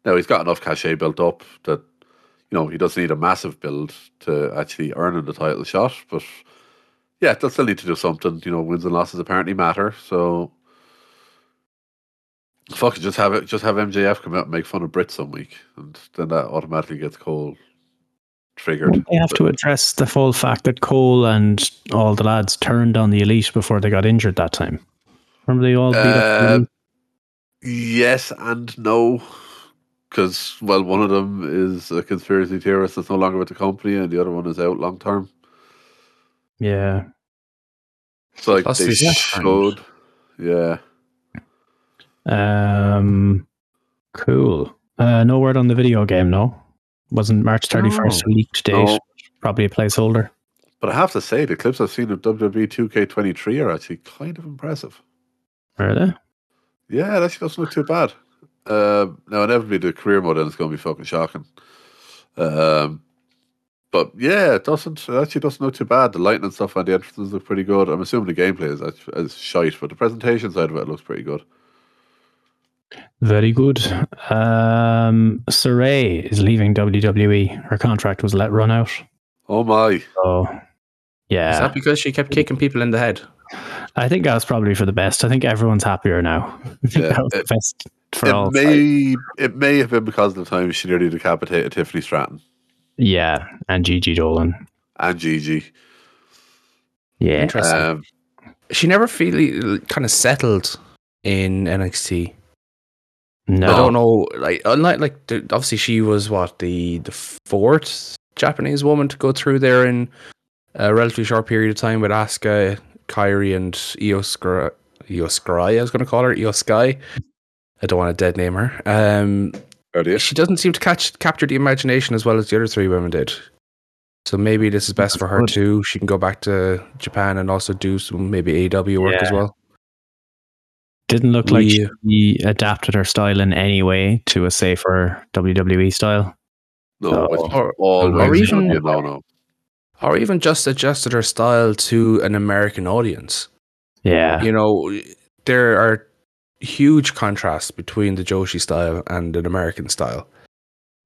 S6: Now he's got enough cachet built up that you know he doesn't need a massive build to actually earn the title shot. But yeah, they'll still need to do something. You know, wins and losses apparently matter. So fuck just have it. Just have MJF come out and make fun of Britt some week, and then that automatically gets Cole triggered.
S5: they have to address the full fact that Cole and all the lads turned on the elite before they got injured that time. Remember they all beat
S6: Uh,
S5: Elite?
S6: yes and no. Because, well, one of them is a conspiracy theorist that's no longer with the company, and the other one is out long term.
S5: Yeah.
S6: So, like,
S7: Plus
S6: they showed. Yeah.
S5: Um, cool. Uh, no word on the video game, no? Wasn't March 31st a leaked date?
S6: No.
S5: Probably a placeholder.
S6: But I have to say, the clips I've seen of WWE 2K23 are actually kind of impressive.
S5: Are they?
S6: Yeah, it actually doesn't look too bad. Um, now, inevitably, the career mode is going to be fucking shocking. Um, but yeah, it doesn't. It actually doesn't look too bad. The lighting and stuff on the entrances look pretty good. I'm assuming the gameplay is is shite, but the presentation side of it looks pretty good.
S5: Very good. Um, Sarray is leaving WWE. Her contract was let run out.
S6: Oh my!
S5: So,
S7: Is
S5: yeah,
S7: that because she kept kicking people in the head?
S5: I think that was probably for the best. I think everyone's happier now.
S6: Yeah,
S5: that was
S6: it-
S5: the best for all.
S6: It may it may have been because of the time she nearly decapitated Tiffany Stratton
S5: Yeah, and Gigi Dolin.
S6: and Gigi.
S5: Yeah,
S7: Interesting.
S6: Um,
S7: she never really kind of settled in NXT.
S5: No,
S7: I don't know. Like, unlike like obviously she was what the the fourth Japanese woman to go through there in a relatively short period of time with Asuka, Kairi, and Iyo Sky—I was going to call her Io Sky. I don't want to dead name her. Um,
S6: earlier.
S7: she doesn't seem to catch capture the imagination as well as the other three women did. So maybe this is best for her
S5: Good.
S7: too. She can go back to Japan and also do some maybe AW work as well.
S5: Didn't look like
S7: We-
S5: she adapted her style in any way to a safer WWE style.
S6: No,
S5: So-
S6: which is
S7: or- or even-
S6: no no.
S7: Or even just adjusted her style to an American audience.
S5: Yeah,
S7: you know, there are huge contrasts between the Joshi style and an American style.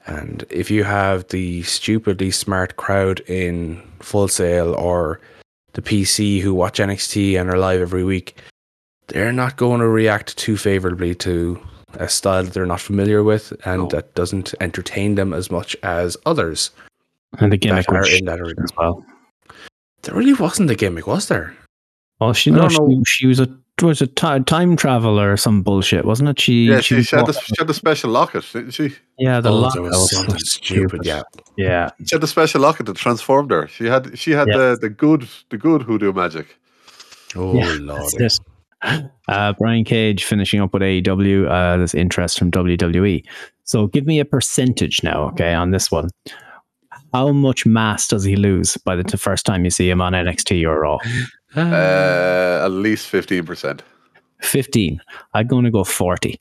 S7: And if you have the stupidly smart crowd in Full Sail or the PC who watch NXT and are live every week, they're not going to react too favorably to a style that they're not familiar with and
S6: No.
S7: that doesn't entertain them as much as others
S5: and the gimmick
S7: that are in that arena.
S5: as well.
S7: There really wasn't a gimmick, was there?
S5: Oh, she
S7: I
S5: no, she, she was a was a time traveler or some bullshit, wasn't it? She
S6: Yeah, she, she, had the, she had the special locket, didn't she?
S5: yeah, the
S7: Oh,
S5: lock
S7: there was
S5: was
S7: something stupid, yeah.
S5: yeah.
S6: She had the special locket that transformed her. She had she had
S5: Yeah.
S6: the, the good the good hoodoo magic.
S7: Oh,
S5: Yeah,
S7: Lord.
S5: That's it. Uh, Brian Cage finishing up with AEW. Uh, there's interest from WWE. So give me a percentage now, okay, on this one. How much mass does he lose by the t- first time you see him on NXT or Raw?
S6: Uh, at least fifteen percent.
S5: 15. I'm going to go 40.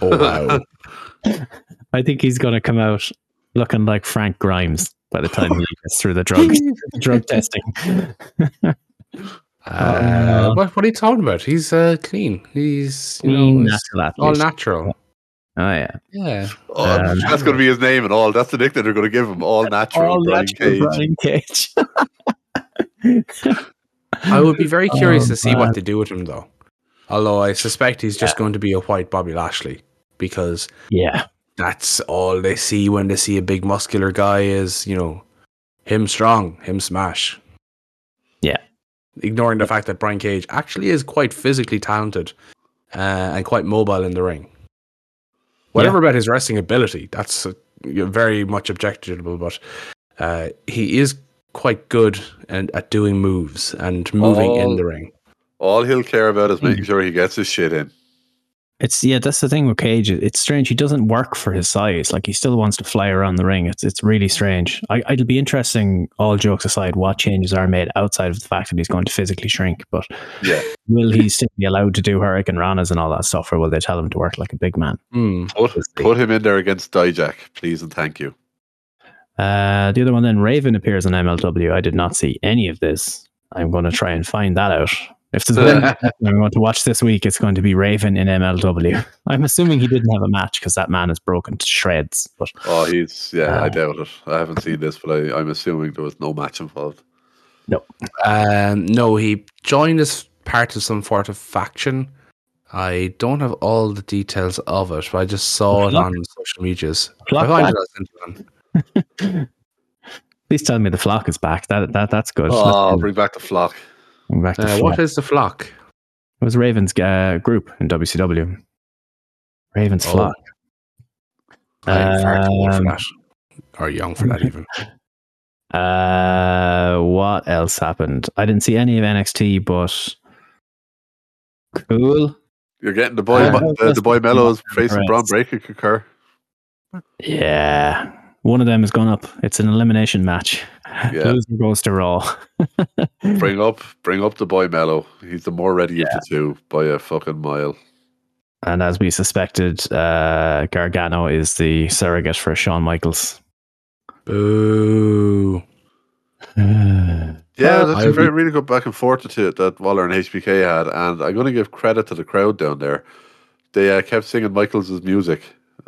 S7: oh, wow.
S5: I think he's going to come out looking like Frank Grimes by the time he gets through the drug drug testing.
S7: Uh, what, what are you talking about? He's uh, clean. He's you
S5: Clean,
S7: know,
S5: natural athlete.
S7: all natural.
S5: Oh yeah.
S7: Yeah.
S6: Oh,
S5: Um,
S6: that's going to be his name and all. That's the nickname they're going to give him. All natural
S5: All
S6: Brian
S5: natural
S6: Cage.
S5: Brian Cage.
S7: I would be very curious
S5: Oh,
S7: to see
S5: man.
S7: what they do with him, though. Although I suspect he's just going to be a white Bobby Lashley because
S5: yeah.
S7: that's all they see when they see a big muscular guy is, you know, him strong, him smash.
S5: Yeah.
S7: Ignoring the fact that Brian Cage actually is quite physically talented uh, and quite mobile in the ring. Whatever about his wrestling ability, that's uh, you know, very much objectionable, but uh, he is quite good and at doing moves and moving
S6: Oh.
S7: in the ring.
S6: All he'll care about is
S5: Hmm.
S6: making sure he gets his shit in.
S5: It's yeah, that's the thing with Cage. It's strange. He doesn't work for his size. Like he still wants to fly around the ring. It's it's really strange. I, it'll be interesting. All jokes aside, what changes are made outside of the fact that he's going to physically shrink. But
S6: Yeah.
S5: will he still be allowed to do Hurricanranas and all that stuff, or will they tell him to work like a big man?
S7: Hmm.
S6: Put, put him in there against Dijak, please and thank you.
S5: Uh, the other one then, Raven appears on MLW. I did not see any of this. I'm going to try and find that out. If there's one I'm going to watch this week, it's going to be Raven in MLW. I'm assuming he didn't have a match because that man is broken to shreds. But
S6: Oh, he's, yeah, I
S5: Uh,
S6: doubt it. I haven't seen this, but I, I'm assuming there was no match involved.
S7: Um, no, he joined as part of some sort of faction. I don't have all the details of it, but I just saw it on social medias.
S5: Flock
S7: I find it I'll send it on.
S5: please tell me the flock is back. That that that's good.
S6: Oh,
S5: Let's
S6: bring back the flock.
S5: Bring back the
S7: Uh,
S5: flock.
S7: what is the flock?
S5: It was Raven's uh, group in WCW. Raven's
S7: Oh.
S5: flock.
S7: I'm far too old for
S5: Um,
S7: that, or young for that even.
S5: Uh, what else happened? I didn't see any of NXT, but cool.
S6: You're getting the boy,
S5: Uh,
S6: the,
S5: that's
S6: the boy
S5: the-
S6: Melo's facing
S5: Bron
S6: Breakker concur.
S5: Yeah, one of them has gone up. It's an elimination match.
S6: Yeah.
S5: Loser goes to Raw.
S6: Bring up, bring up the boy Melo. He's the more ready of the two by a fucking mile.
S5: and as we suspected, uh, Gargano is the surrogate for Shawn Michaels.
S7: Boo.
S6: Yeah,
S5: Well,
S6: that's
S7: I
S6: a very
S7: would-
S6: really good back and forth to it that Waller and HBK had, and I'm going to give credit to the crowd down there. They uh, kept singing Michaels' music,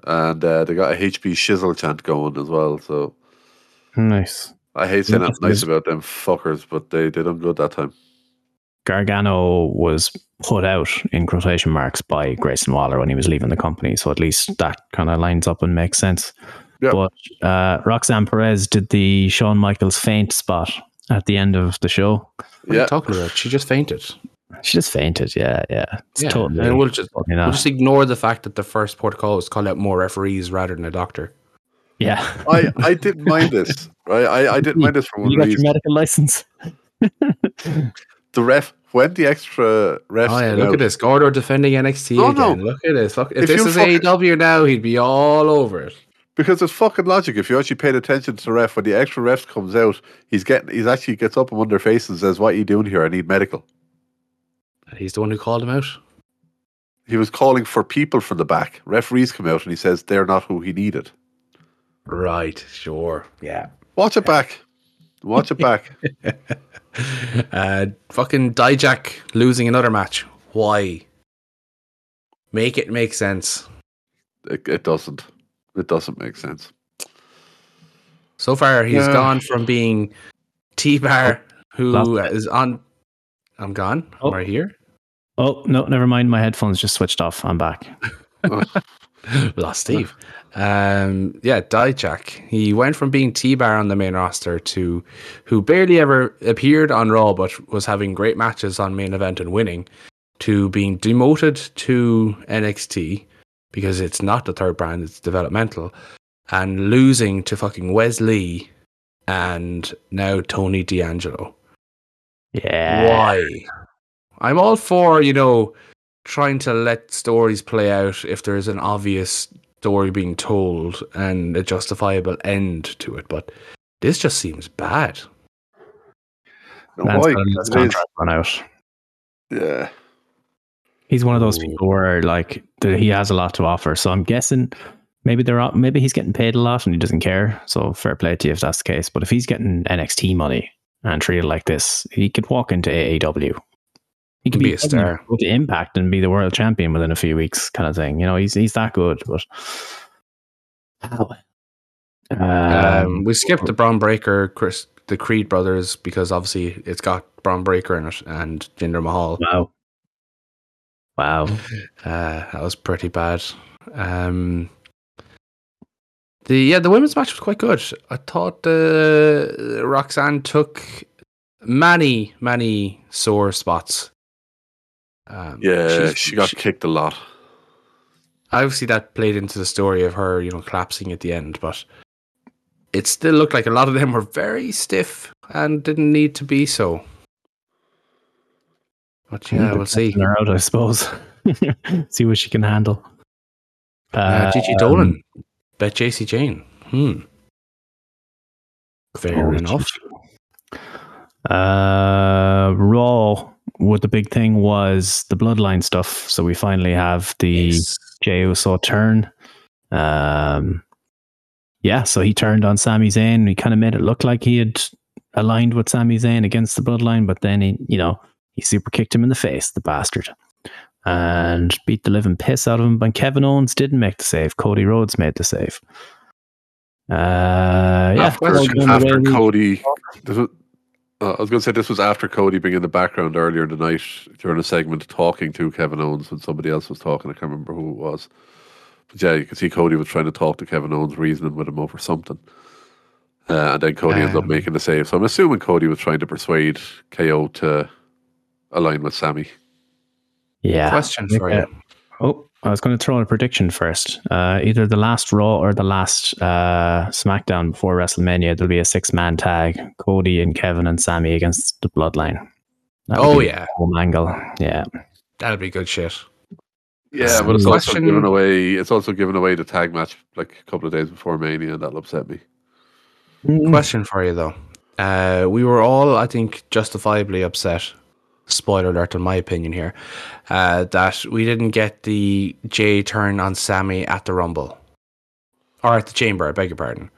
S6: and uh, they got a HB Shizzle chant going as well. So
S5: Nice.
S6: I hate saying
S5: Nice.
S6: that nice about them fuckers, but they they done good that time.
S5: Gargano was put out in quotation marks by Grayson Waller when he was leaving the company. So at least that kind of lines up and makes sense.
S6: Yeah.
S5: But uh, Roxanne Perez did the Shawn Michaels faint spot at the end of the show.
S6: Yeah.
S7: you talking about? She just fainted.
S5: She just fainted. Yeah, yeah. It's
S7: Yeah,
S5: totally.
S7: and we'll just we'll
S5: not.
S7: just ignore the fact that the first protocol was call out more referees rather than a doctor.
S5: yeah.
S6: I, I didn't mind this, right? I, I didn't mind this for one
S5: You got your medical license.
S6: The ref, when the extra refs
S7: Oh yeah, look
S6: out,
S7: at this. Gordo defending NXT
S6: No, no.
S7: again. Look at this. Look, if,
S6: If
S7: this is
S6: fucking-
S7: AEW now, he'd be all over it.
S6: because it's fucking logic. If you actually paid attention to the ref, when the extra ref comes out, he's getting, he's actually gets up on their face and says, "What are you doing here? I need medical."
S7: He's the one who called him out.
S6: He was calling for people from the back. Referees come out and he says they're not who he needed.
S7: Right, sure. Yeah.
S6: Watch it back. Watch it back.
S7: Uh fucking Dijak losing another match. Why? Make it make sense.
S6: It, it doesn't. It doesn't make sense.
S7: So far he's
S6: Yeah.
S7: gone from being T Bar who
S5: Lost
S7: is on I'm gone.
S5: Oh.
S7: Am right here?
S5: Oh no, never mind. My headphones just switched off. I'm back.
S7: Lost Steve. Um, yeah, Dijak. He went from being T-Bar on the main roster to who barely ever appeared on Raw but was having great matches on main event and winning to being demoted to NXT because it's not the third brand, it's developmental and losing to fucking Wes Lee and now Tony D'Angelo.
S5: Yeah.
S7: Why? I'm all for, you know, trying to let stories play out if there's an obvious story being told and a justifiable end to it, but this just seems bad.
S6: No,
S5: Man's
S6: why?
S5: got his contract run out.
S6: Yeah.
S5: He's one of those people where like the, he has a lot to offer. So I'm guessing maybe they're out- maybe he's getting paid a lot and he doesn't care. So fair play to you if that's the case. But if he's getting NXT money and treated like this, he could walk into AAW. he could
S7: Be
S5: be,
S7: a star.
S5: Go to Impact and be the world champion within a few weeks, kind of thing. You know, he's he's that good. But um,
S7: Um, we skipped the Bron Breakker, Chris, the Creed brothers, because obviously it's got Bron Breakker in it and Jinder Mahal.
S5: wow, wow.
S7: Uh, that was pretty bad. Um, the yeah, the women's match was quite good. I thought uh, Roxanne took many many sore spots. Um,
S6: Yeah, she got kicked a lot.
S7: obviously that played into the story of her, you know, collapsing at the end, but it still looked like a lot of them were very stiff and didn't need to be so. But yeah, we'll see.
S5: Her out, I suppose. see what she can handle.
S7: Uh, Gigi
S5: Um,
S7: Dolin, bet Jacy Jayne. Hmm. Fair
S5: Oh,
S7: enough.
S5: Uh, Raw. What the big thing was the bloodline stuff. So we finally have the
S7: Yes.
S5: Jey Uso turn. Um, yeah, so he turned on Sami Zayn. He kind of made it look like he had aligned with Sami Zayn against the bloodline, but then he, you know, he super kicked him in the face, the bastard, and beat the living piss out of him. But Kevin Owens didn't make the save. Cody Rhodes made the save. Uh, yeah,
S6: after after Cody, this was, uh, I was going to say this was after Cody being in the background earlier in the night during a segment talking to Kevin Owens when somebody else was talking. I can't remember who it was. But yeah, you can see Cody was trying to talk to Kevin Owens, reasoning with him over something. Uh, and then Cody ended up
S7: Um,
S6: making the save. So I'm assuming Cody was trying to persuade KO to align with Sami.
S5: Yeah.
S7: Question for you.
S5: Oh, I was going to throw in a prediction first. Uh, either the last Raw or the last uh, SmackDown before WrestleMania, there'll be a six man tag Cody and Kevin and Sami against the Bloodline. That would
S7: Oh, yeah.
S5: a Home angle. Yeah.
S7: That'd be good shit.
S6: Yeah, but it's also
S7: Question-
S6: given away. It's also given away the tag match like a couple of days before Mania, and that'll upset me.
S7: Question for you though. Uh, we were all, I think, justifiably upset. Spoiler alert, in my opinion here, uh, that we didn't get the Jey turn on Sami at the Rumble or at the Chamber. I beg your pardon.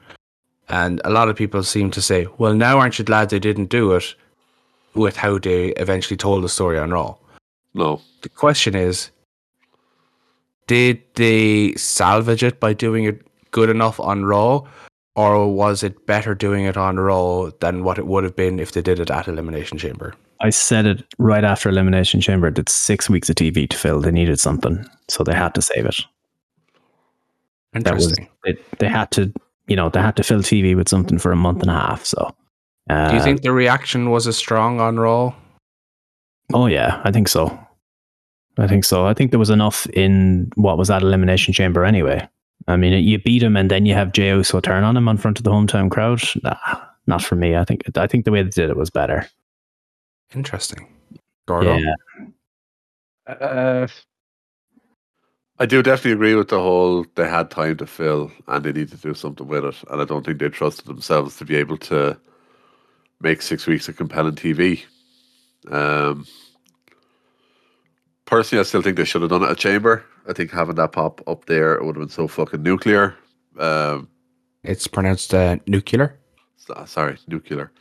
S7: And a lot of people seem to say, "Well, now aren't you glad they didn't do it?" With how they eventually told the story on Raw.
S6: No,
S7: The question is, did they salvage it by doing it good enough on Raw, or was it better doing it on Raw than what it would have been if they did it at Elimination Chamber?
S5: I said it right after Elimination Chamber. It's six weeks of TV to fill. They needed something, so they had to save it. That was
S7: Interesting.
S5: it. They had to, you know, they had to fill TV with something for a month and a half. So, uh,
S7: Do you think the reaction was as strong on Raw?
S5: Oh yeah, I think so. I think so. I think there was enough in what was that elimination chamber anyway. I mean, you beat him and then you have Jey Uso turn on him in front of the hometown crowd. Nah, not for me. I think I think the way they did it was better.
S7: Interesting. Gordo?
S5: Yeah.
S6: Uh, I do definitely agree with the whole they had time to fill and they need to do something with it. And I don't think they trusted themselves to be able to make six weeks of compelling TV. Um, personally, I still think they should have done it at Chamber. I think having that pop up there it would have been so fucking nuclear. Um,
S7: It's pronounced uh, nuclear.
S6: sorry, nuclear,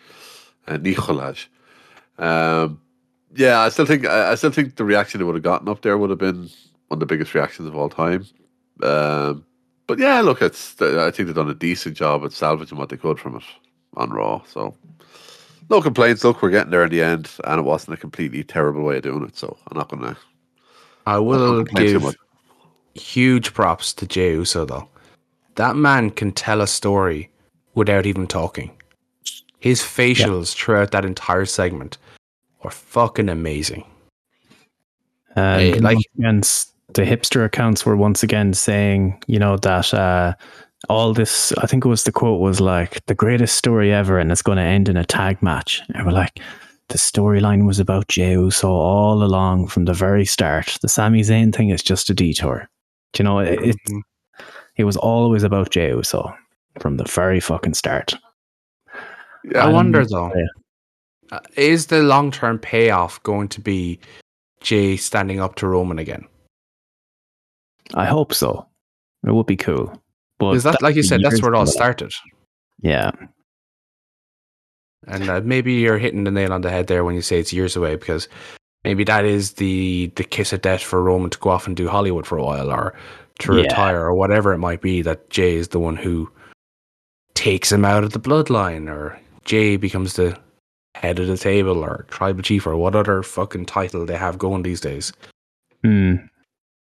S6: uh, Nicolaj. Um, yeah, I still think I, I still think the reaction it would have gotten up there would have been one of the biggest reactions of all time. Um, but yeah, look, it's I think they've done a decent job at salvaging what they could from it on Raw. So no complaints. Look, we're getting there in the end, and it wasn't a completely terrible way of doing it. So I'm not gonna.
S7: I will
S6: gonna complain too
S7: give huge props to Jey Uso though. That man can tell a story without even talking. His facials throughout that entire segment were fucking amazing.
S5: And
S7: Hey, like-
S5: once again, s- the hipster accounts were once again saying, you know, that uh, all this, I think it was the quote was like, the greatest story ever, and it's going to end in a tag match. And we're like, the storyline was about Jey Uso all along from the very start. The Sami Zayn thing is just a detour. Do you know, it, it,
S7: Mhm.
S5: it was always about Jey Uso from the very fucking start.
S7: I
S5: Um,
S7: wonder though,
S5: yeah.
S7: Uh, is the long term payoff going to be Jey standing up to Roman again?
S5: I hope so. It would be cool. But
S7: Because that, like you said, that's where it all started.
S5: Yeah.
S7: And uh, maybe you're hitting the nail on the head there when you say it's years away because maybe that is the the kiss of death for Roman to go off and do Hollywood for a while, or to
S5: Yeah.
S7: retire, or whatever it might be. That Jey is the one who takes him out of the bloodline, or Jey becomes the head of the table, or tribal chief, or what other fucking title they have going these days.
S5: Hmm.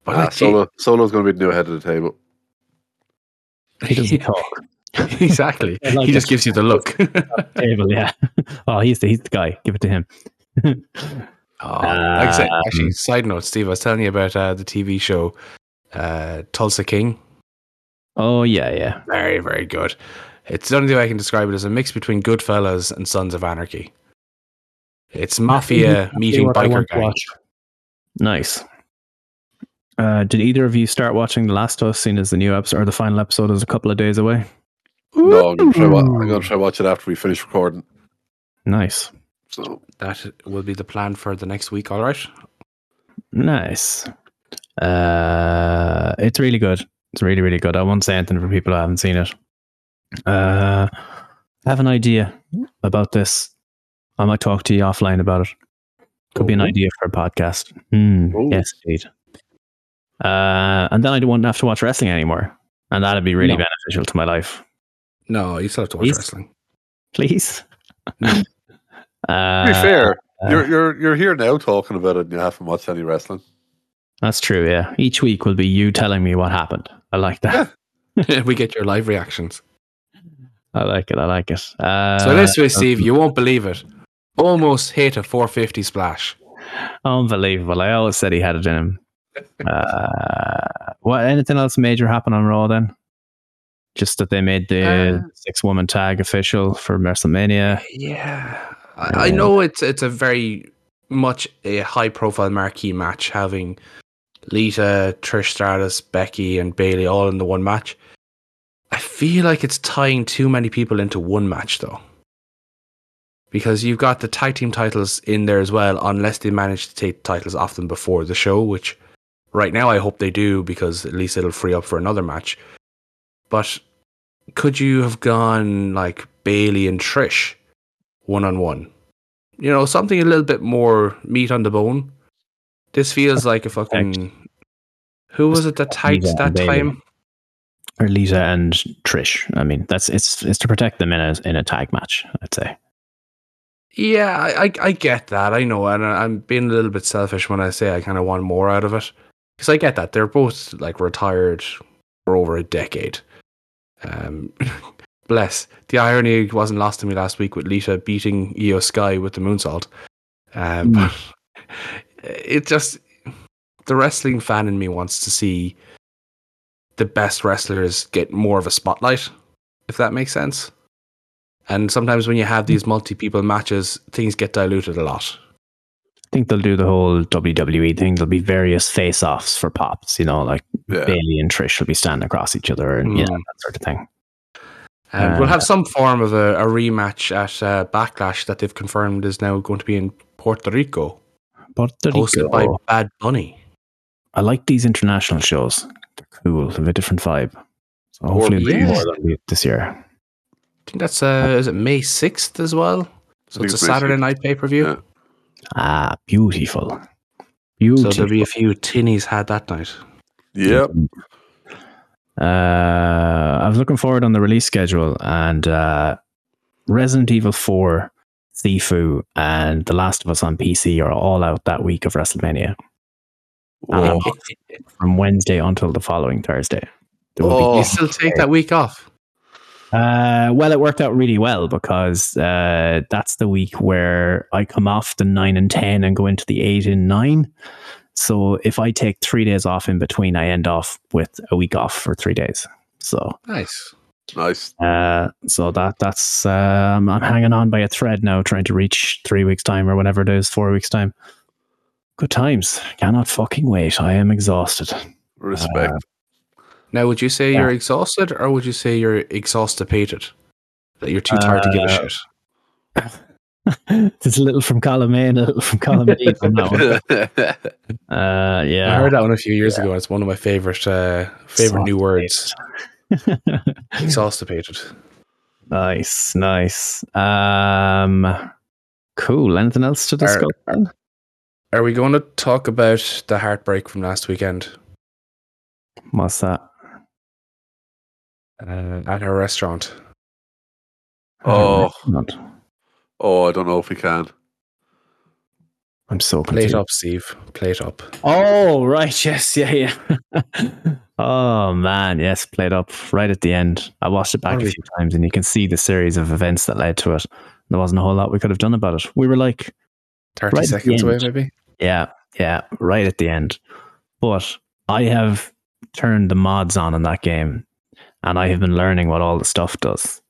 S7: But
S6: Ah,
S7: like, Jay-
S6: Solo, Solo's going to be the new head of the table.
S5: He doesn't talk.
S7: exactly.
S5: I like
S7: he just gives you the look.
S5: Table, yeah. Oh, he's the he's the guy. Give it to him.
S7: Oh, like I said,
S5: Um,
S7: actually, side note, Steve, I was telling you about uh, the TV show uh, Tulsa King.
S5: oh yeah, yeah.
S7: Very, very good. It's the only way I can describe it as a mix between Goodfellas and Sons of Anarchy. It's mafia
S5: Exactly
S7: meeting
S5: I
S7: biker
S5: want
S7: gang.
S5: watch. Nice. Uh, did either of you start watching The Last of Us? Seen as the new episode or the final episode is a couple of days away.
S6: No, I'm going to try. wa- I'm going to try watch it after we finish recording.
S5: Nice,
S6: So
S7: That will be the plan for the next week. All right.
S5: nice. Uh, it's really good. It's really, really good. I won't say anything for people who haven't seen it. Uh, I have an idea about this. I might talk to you offline about it. Could be an idea for a podcast.
S6: Oh.
S5: yes, indeed. Uh, and then I won't have to watch wrestling anymore, and that'd be really
S7: No.
S5: beneficial to my life.
S7: No, you still have to watch
S5: Please?
S7: wrestling.
S5: Please.
S7: No.
S5: uh,
S6: to be fair,
S5: uh,
S6: you're you're you're here now talking about it, and you haven't watched any wrestling.
S5: That's true. Yeah. Each week will be you telling me what happened. I like that.
S7: we get your live reactions.
S5: I like it. I like it. Uh,
S7: So this way, Steve, you won't believe it. Almost hit a 450 splash.
S5: Unbelievable. I always said he had it in him. Uh, what? Anything else major happen on Raw then? Just that they made the
S7: Uh,
S5: six woman tag official for WrestleMania.
S7: Yeah, I, I know it's it's a very much a high profile marquee match, having Lita, Trish Stratus, Becky, and Bayley all in the one match. I feel like it's tying too many people into one match though, because you've got the tag team titles in there as well, unless they manage to take titles off them before the show, which right now I hope they do because at least it'll free up for another match. But could you have gone like Bayley and Trish one on one? You know, something a little bit more meat on the bone. This feels like a fucking. Who was it that tagged
S5: Lita
S7: that time?
S5: Or Lita and Trish. I mean, that's it's it's to protect them in a in a tag match. I'd say.
S7: Yeah, I, I get that. I know, and I'm being a little bit selfish when I say I kind of want more out of it because I get that they're both like retired for over a decade. Um, bless the irony wasn't lost to me last week with Lita beating Iyo Sky with the moonsault. Um, but it just the wrestling fan in me wants to see the best wrestlers get more of a spotlight, if that makes sense. And sometimes when you have these multi people matches, things get diluted a lot.
S5: I think they'll do the whole WWE thing. There'll be various face offs for pops. You know, like
S6: Yeah,
S5: Bayley and Trish will be standing across each other, and you know,
S7: Mm.
S5: that sort of thing.
S7: And
S5: Uh,
S7: we'll have some form of a, a rematch at uh, Backlash that they've confirmed is now going to be in Puerto Rico,
S5: Puerto
S7: hosted
S5: Rico.
S7: by Bad Bunny.
S5: I like these international shows. They're cool. They have a different vibe. So hopefully, there'll be more than we- this year.
S7: I think that's uh, is it May sixth as well. So it's a Saturday night pay per view.
S6: Yeah.
S5: Ah, beautiful. beautiful.
S7: So
S5: Beautiful.
S7: there'll be a few tinnies had that night.
S6: yep.
S5: Uh, I was looking forward on the release schedule, and uh, Resident Evil 4, Sifu, and The Last of Us on PC are all out that week of WrestleMania
S6: Whoa.
S5: Um, from Wednesday until the following Thursday. There will be-
S6: Oh.
S7: You still take that week off.
S5: Uh, well, it worked out really well because uh, that's the week where I come off the nine and ten and go into the eight and nine. So if I take three days off in between, I end off with a week off for three days. So,
S7: Nice.
S6: Nice.
S5: uh, so that that's um, I'm hanging on by a thread now, trying to reach three weeks time or whatever it is, four weeks time. Good times. Cannot fucking wait. I am exhausted.
S6: Respect.
S7: Now, would you say
S5: Yeah.
S7: you're exhausted, or would you say you're exhaustipated? That you're too tired to give a
S5: Uh,
S7: shit.
S5: There's a little from column A and a little from column B on that one. Uh, yeah.
S7: I heard that one a few years ago. It's one of my favorite uh, favorite new words. Exhaustipated.
S5: nice, nice. Um, cool. Anything else to discuss? then?
S7: Are we going to talk about the heartbreak from last weekend
S5: What's that?
S7: Uh, at our restaurant?
S6: Oh,
S5: Not.
S6: oh, I don't know if we can.
S5: I'm so
S7: Plate
S5: confused.
S7: up, Steve. PlateUp.
S5: Oh, right. Yes. Yeah. Yeah. oh, man. Yes. Played up right at the end. I watched it back a few times and you can see the series of events that led to it. There wasn't a whole lot we could have done about it. We were like,
S7: 30
S5: Right
S7: seconds away, maybe?
S5: yeah, yeah, right at the end. But I have turned the mods on in that game and I have been learning what all the stuff does.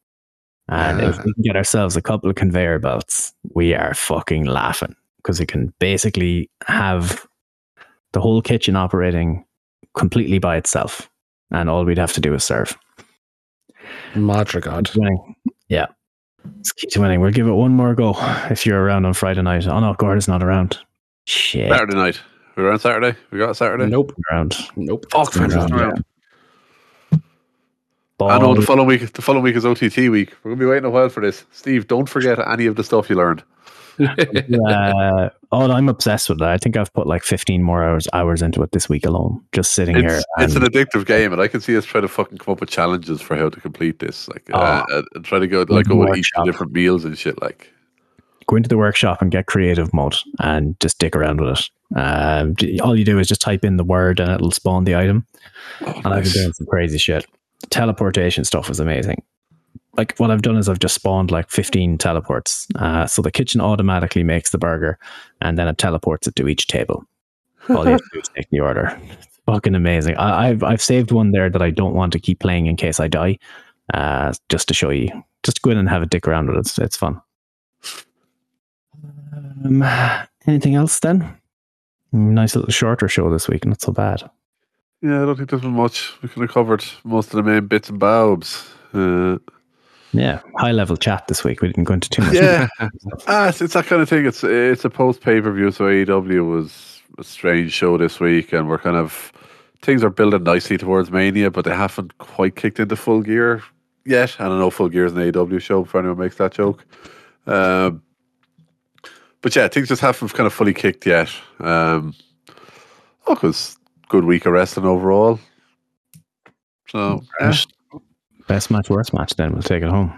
S5: And if
S7: Ah.
S5: we can get ourselves a couple of conveyor belts, we are fucking laughing because we can basically have the whole kitchen operating completely by itself. And all we'd have to do is serve.
S7: Madrigod.
S5: Winning. Yeah. It's key to winning. We'll give it one more go if you're around on Friday night. Oh no, Gordon's not around. Shit.
S6: Saturday night. We were on Saturday. We got Saturday.
S7: Nope.
S5: Around.
S7: Nope.
S6: Fuck,
S5: Around,
S6: fantastic. I know the following week. The following week is OTT week. We're gonna be waiting a while for this. Steve, don't forget any of the stuff you learned.
S5: uh, oh, I'm obsessed with that. I think I've put like 15 more hours hours into it this week alone, just sitting here.
S6: It's, it's an addictive game, and I can see us trying to fucking come up with challenges for how to complete this. Like, uh,
S5: Oh.
S6: uh, and try to go like go and eat different meals and shit. Like,
S5: go into the workshop and get creative mode and just dick around with it. Um, all you do is just type in the word and it'll spawn the item.
S6: oh,
S5: And I've been doing some crazy shit. Teleportation stuff is amazing. Like what I've done is I've just spawned like 15 teleports. Uh, so the kitchen automatically makes the burger and then it teleports it to each table. All you have to do is take the order. It's fucking amazing. I, I've I've saved one there that I don't want to keep playing in case I die. Uh, just to show you. Just go in and have a dick around with it. It's, it's fun. Um, anything else then? Nice little shorter show this week. Not so bad.
S6: Yeah, I don't think there's been much. We kind of covered most of the main bits and bobs. Uh,
S5: Yeah, high level chat this week. We didn't go into too much.
S6: yeah, ah, it's, it's that kind of thing. It's it's a post pay per view, so AEW was a strange show this week, and we're kind of things are building nicely towards Mania, but they haven't quite kicked into full gear yet. I don't know full gear is an AEW show for anyone makes that joke. Um, but yeah, things just haven't kind of fully kicked yet. Um, oh, was good week of wrestling overall. So yeah.
S5: Best match, worst match. Then we'll take it home.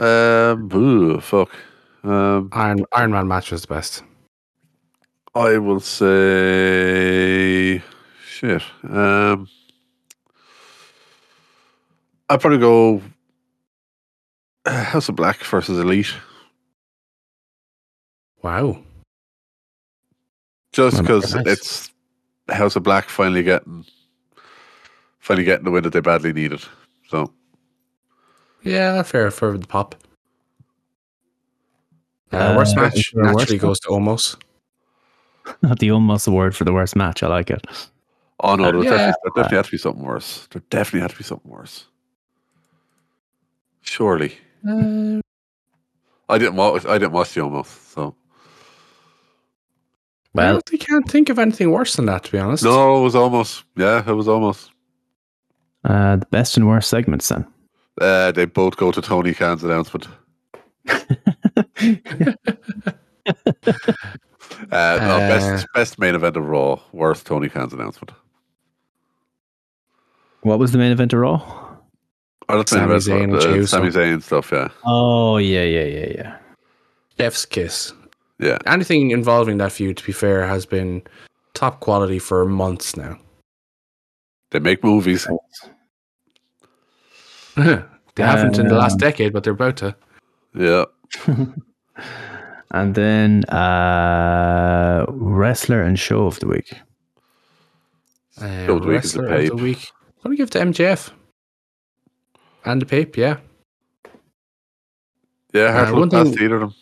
S6: um, ooh, fuck. Um,
S7: Iron Iron Man match was the best.
S6: I will say shit. Um I'd probably go uh, House of Black versus Elite.
S7: Wow.
S6: Just because
S5: nice.
S6: it's House of Black finally getting finally getting the win that they badly needed. So
S7: Yeah, fair for the pop. Uh, worst
S5: Uh,
S7: match
S5: is there a worst
S7: naturally goes to Omos.
S5: Not the almost award for the worst match. I like it.
S6: oh no, there,
S7: Yeah.
S6: definitely, there definitely had to be something worse. There definitely had to be something worse. Surely.
S7: Uh,
S6: I didn't watch I didn't watch the almost, so
S7: I
S5: Well,
S7: don't- I can't think of anything worse than that, to be honest.
S6: No, it was almost. Yeah, it was almost.
S5: uh, the best and worst segments then.
S6: Uh, they both go to Tony Khan's announcement. Uh, no,
S7: Uh,
S6: best best main event of Raw. Worst Tony Khan's announcement.
S5: what was the main event of Raw?
S6: Or that's
S7: Sami
S6: main event,
S7: Zayn
S6: uh, Sami Zayn stuff. Yeah,
S5: Oh yeah, yeah, yeah, yeah.
S7: Chef's kiss.
S6: Yeah.
S7: Anything involving that feud, to be fair, has been top quality for months now.
S6: They make movies.
S7: they haven't in the last
S5: Um,
S7: decade, but they're about to.
S6: Yeah.
S5: And then uh, wrestler and show of the week.
S7: Uh,
S6: Show of the week is the
S7: wrestler of the week. I'm going to give it to MJF. And the Pape, yeah.
S6: Yeah, hard
S7: Uh,
S6: to
S7: one
S6: look past
S7: thing-
S6: either of them.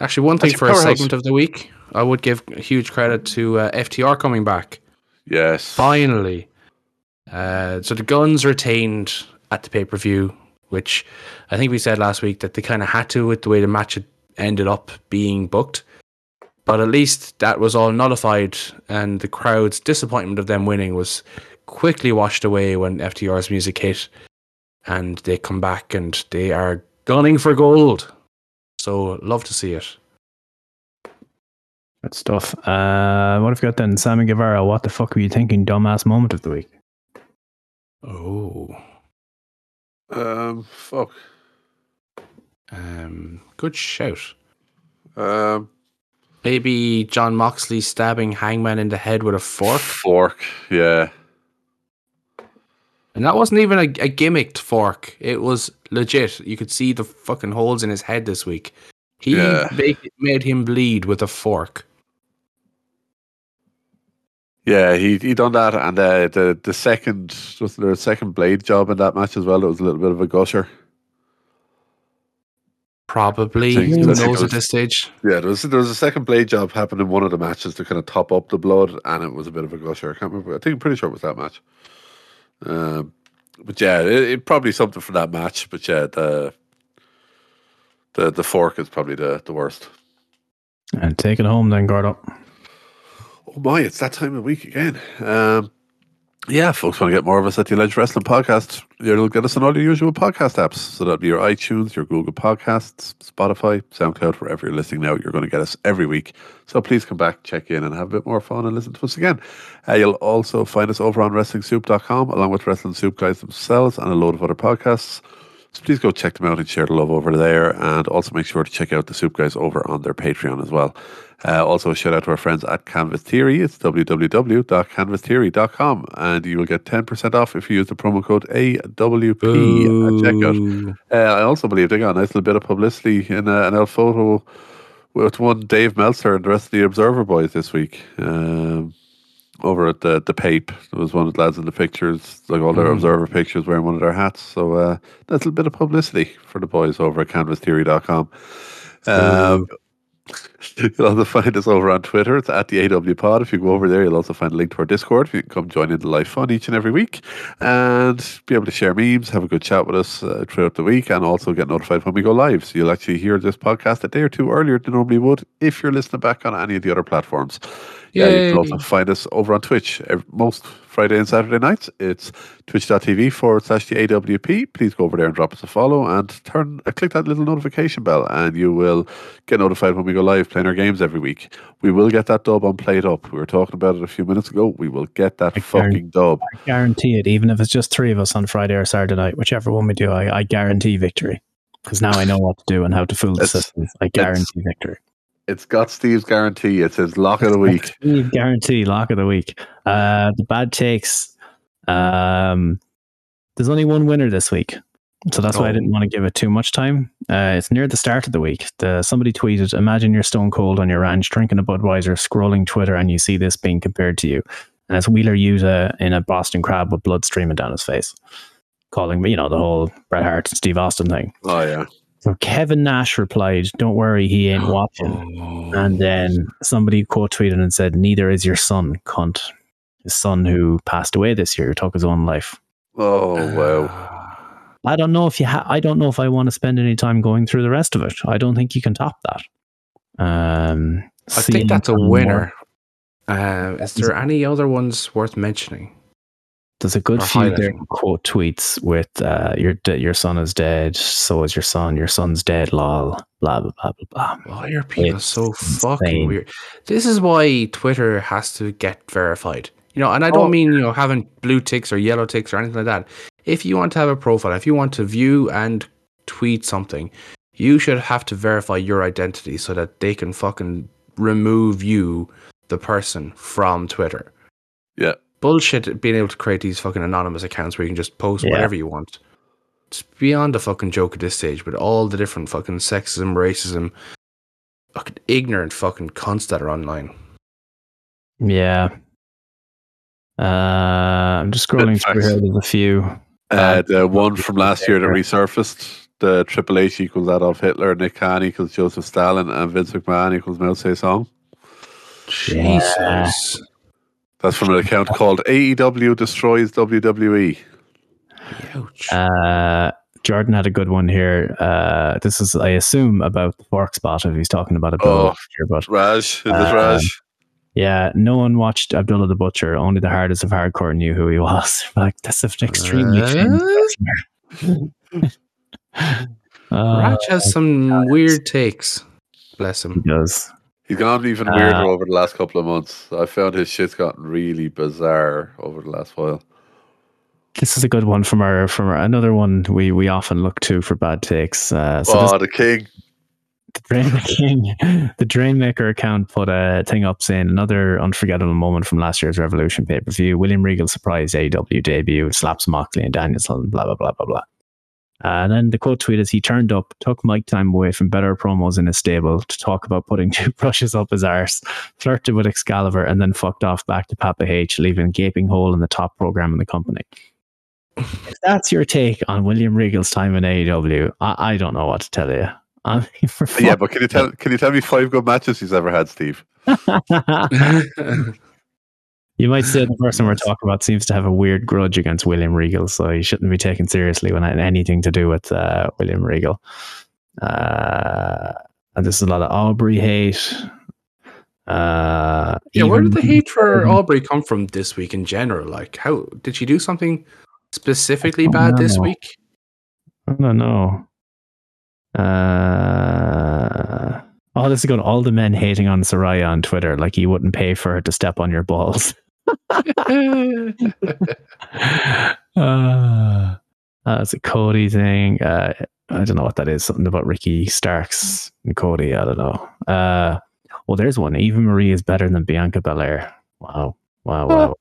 S7: Actually, one thing for a segment of the week, I would give huge credit to uh, FTR coming back.
S6: Yes.
S7: Finally. Uh, so the guns retained at the pay per view, which I think we said last week that they kind of had to with the way the match had ended up being booked. But at least that was all nullified, and the crowd's disappointment of them winning was quickly washed away when FTR's music hit, and they come back and they are gunning for gold. So love to see it.
S5: Good stuff. Uh, what have we got then? Sammy Guevara, what the fuck were you thinking? Dumbass moment of the week.
S7: Oh.
S6: Um, fuck.
S7: Um, good shout.
S6: Um,
S7: Maybe Jon Moxley stabbing Hangman in the head with a fork.
S6: fork. Yeah.
S7: And that wasn't even a, a gimmicked fork. It was legit. You could see the fucking holes in his head this week. He
S6: Yeah.
S7: made him bleed with a fork.
S6: Yeah, he he done that, and uh, the the second was there a second blade job in that match as well. It was a little bit of a gusher.
S7: Probably. Who knows at this stage?
S6: Yeah, there was there was a second blade job happened in one of the matches to kind of top up the blood, and it was a bit of a gusher. I can't remember. I think I'm pretty sure it was that match. Um, but yeah, it, it probably something for that match. But yeah, the the the fork is probably the the worst.
S5: And take it home then, Gordo.
S6: Oh my, it's that time of week again. Um, yeah, folks want to get more of us at the Alleged Wrestling Podcast. You'll get us on all your usual podcast apps. So that'll be your iTunes, your Google Podcasts, Spotify, SoundCloud, wherever you're listening now. You're going to get us every week. So please come back, check in, and have a bit more fun and listen to us again. Uh, you'll also find us over on WrestlingSoup.com, along with Wrestling Soup guys themselves and a load of other podcasts. So please go check them out and share the love over there. And also make sure to check out the Soup Guys over on their Patreon as well. Uh, also, a shout out to our friends at Canvas Theory. It's www.canvastheory.com. And you will get 10% off if you use the promo code AWP at checkout. Uh, I also believe they got a nice little bit of publicity in uh, an out photo with one Dave Meltzer and the rest of the Observer boys this week. Um, over at the the Pape, there was one of the lads in the pictures, like all their
S7: Mm.
S6: Observer pictures, wearing one of their hats. So uh, that's a little bit of publicity for the boys over at CanvasTheory.com. Um, You'll also find us over on Twitter. It's at the AW Pod. If you go over there, you'll also find a link to our Discord. You can come join in the live fun each and every week and be able to share memes, have a good chat with us uh, throughout the week, and also get notified when we go live. So you'll actually hear this podcast a day or two earlier than normally would if you're listening back on any of the other platforms. Yeah, you can also find us over on Twitch most Friday and Saturday nights. It's twitch.tv forward slash the AWP. Please go over there and drop us a follow and turn uh, click that little notification bell and you will get notified when we go live playing our games every week. We will get that dub on PlateUp. We were talking about it a few minutes ago. We will get that
S5: I
S6: fucking dub.
S5: I guarantee it, even if it's just three of us on Friday or Saturday night, whichever one we do, I, I guarantee victory. Because now I know what to do and how to fool the system. I guarantee victory.
S6: It's got Steve's guarantee. It says lock of the week.
S5: Steve guarantee lock of the week. Uh, the bad takes. Um, there's only one winner this week, so that's why I didn't want to give it too much time. Uh, it's near the start of the week. The, somebody tweeted, "Imagine you're stone cold on your ranch, drinking a Budweiser, scrolling Twitter, and you see this being compared to you." And it's Wheeler Yuta in a Boston crab with blood streaming down his face, calling me, you know, the whole Bret Hart, Steve Austin thing.
S6: Oh yeah.
S5: So Kevin Nash replied, "Don't worry, he ain't watching."
S7: Oh.
S5: And then somebody quote tweeted and said, Neither is your son, cunt. His son who passed away this year took his own life.
S6: Oh wow.
S5: I don't know if you ha- I don't know if I want to spend any time going through the rest of it. I don't think you can top that. Um
S7: I think that's a winner. Uh, is there any other ones worth mentioning?
S5: There's a good
S7: Or
S5: few there quote tweets with uh, your your son is dead, so is your son. Your son's dead, lol. Blah blah blah blah blah.
S7: Why are people
S5: It's
S7: so fucking weird? This is why Twitter has to get verified. You know, and I don't
S6: Oh.
S7: mean, you know, having blue ticks or yellow ticks or anything like that. If you want to have a profile, if you want to view and tweet something, you should have to verify your identity so that they can fucking remove you, the person, from Twitter.
S6: Yeah.
S7: Bullshit being able to create these fucking anonymous accounts where you can just post
S5: Yeah.
S7: whatever you want. It's beyond a fucking joke at this stage with all the different fucking sexism, racism, fucking ignorant fucking cunts that are online.
S5: Yeah. Uh, I'm just scrolling through here. There's a few.
S6: Uh, the one from last year that resurfaced, the Triple H equals Adolf Hitler, Nick Khan equals Joseph Stalin, and Vince McMahon equals Mao Zedong.
S7: Jesus.
S6: That's from an account called AEW Destroys WWE.
S7: Ouch.
S5: Uh, Jordan had a good one here. Uh, this is, I assume, about the fork spot if he's talking about it.
S6: Oh.
S5: Here, but
S6: Raj, is this
S5: Um,
S6: Raj?
S5: Yeah, no one watched Abdullah the Butcher. Only the hardest of hardcore knew who he was. like that's an extremely
S7: Uh?
S5: famous. Uh,
S7: Raj has some weird takes. Bless
S5: he
S7: him.
S5: does.
S6: He's gone even
S5: Uh,
S6: weirder over the last couple of months. I found his shit's gotten really bizarre over the last while.
S5: This is a good one from our from our, another one we we often look to for bad takes. Uh, so this
S6: oh, the king.
S5: The Drain King, the Drainmaker account put a thing up saying another unforgettable moment from last year's Revolution pay per view. William Regal surprise AEW debut, slaps Moxley and Danielson, blah blah blah blah blah. Uh, and then the quote tweet is he turned up, took mic time away from better promos in his stable to talk about putting two brushes up his arse, flirted with Excalibur, and then fucked off back to Papa H, leaving a gaping hole in the top program in the company. if that's your take on William Regal's time in AEW, I, I don't know what to tell you. I mean, for
S6: Yeah, but can you tell can you tell me five good matches he's ever had, Steve?
S5: you might say the person we're talking about seems to have a weird grudge against William Regal, so he shouldn't be taken seriously when it had anything to do with uh, William Regal. Uh, and there's a lot of Aubrey hate. Uh,
S7: Yeah, where did the hate for Aubrey come from this week in general? Like, how did she do something specifically
S5: don't
S7: bad this week?
S5: I don't know. Uh, oh, this is going all the men hating on Saraya on Twitter, like you wouldn't pay for her to step on your balls. uh, that's a Cody thing. Uh, I don't know what that is. Something about Ricky Starks and Cody. I don't know. Uh, well, there's one. Eva Marie is better than Bianca Belair. Wow. Wow. Wow.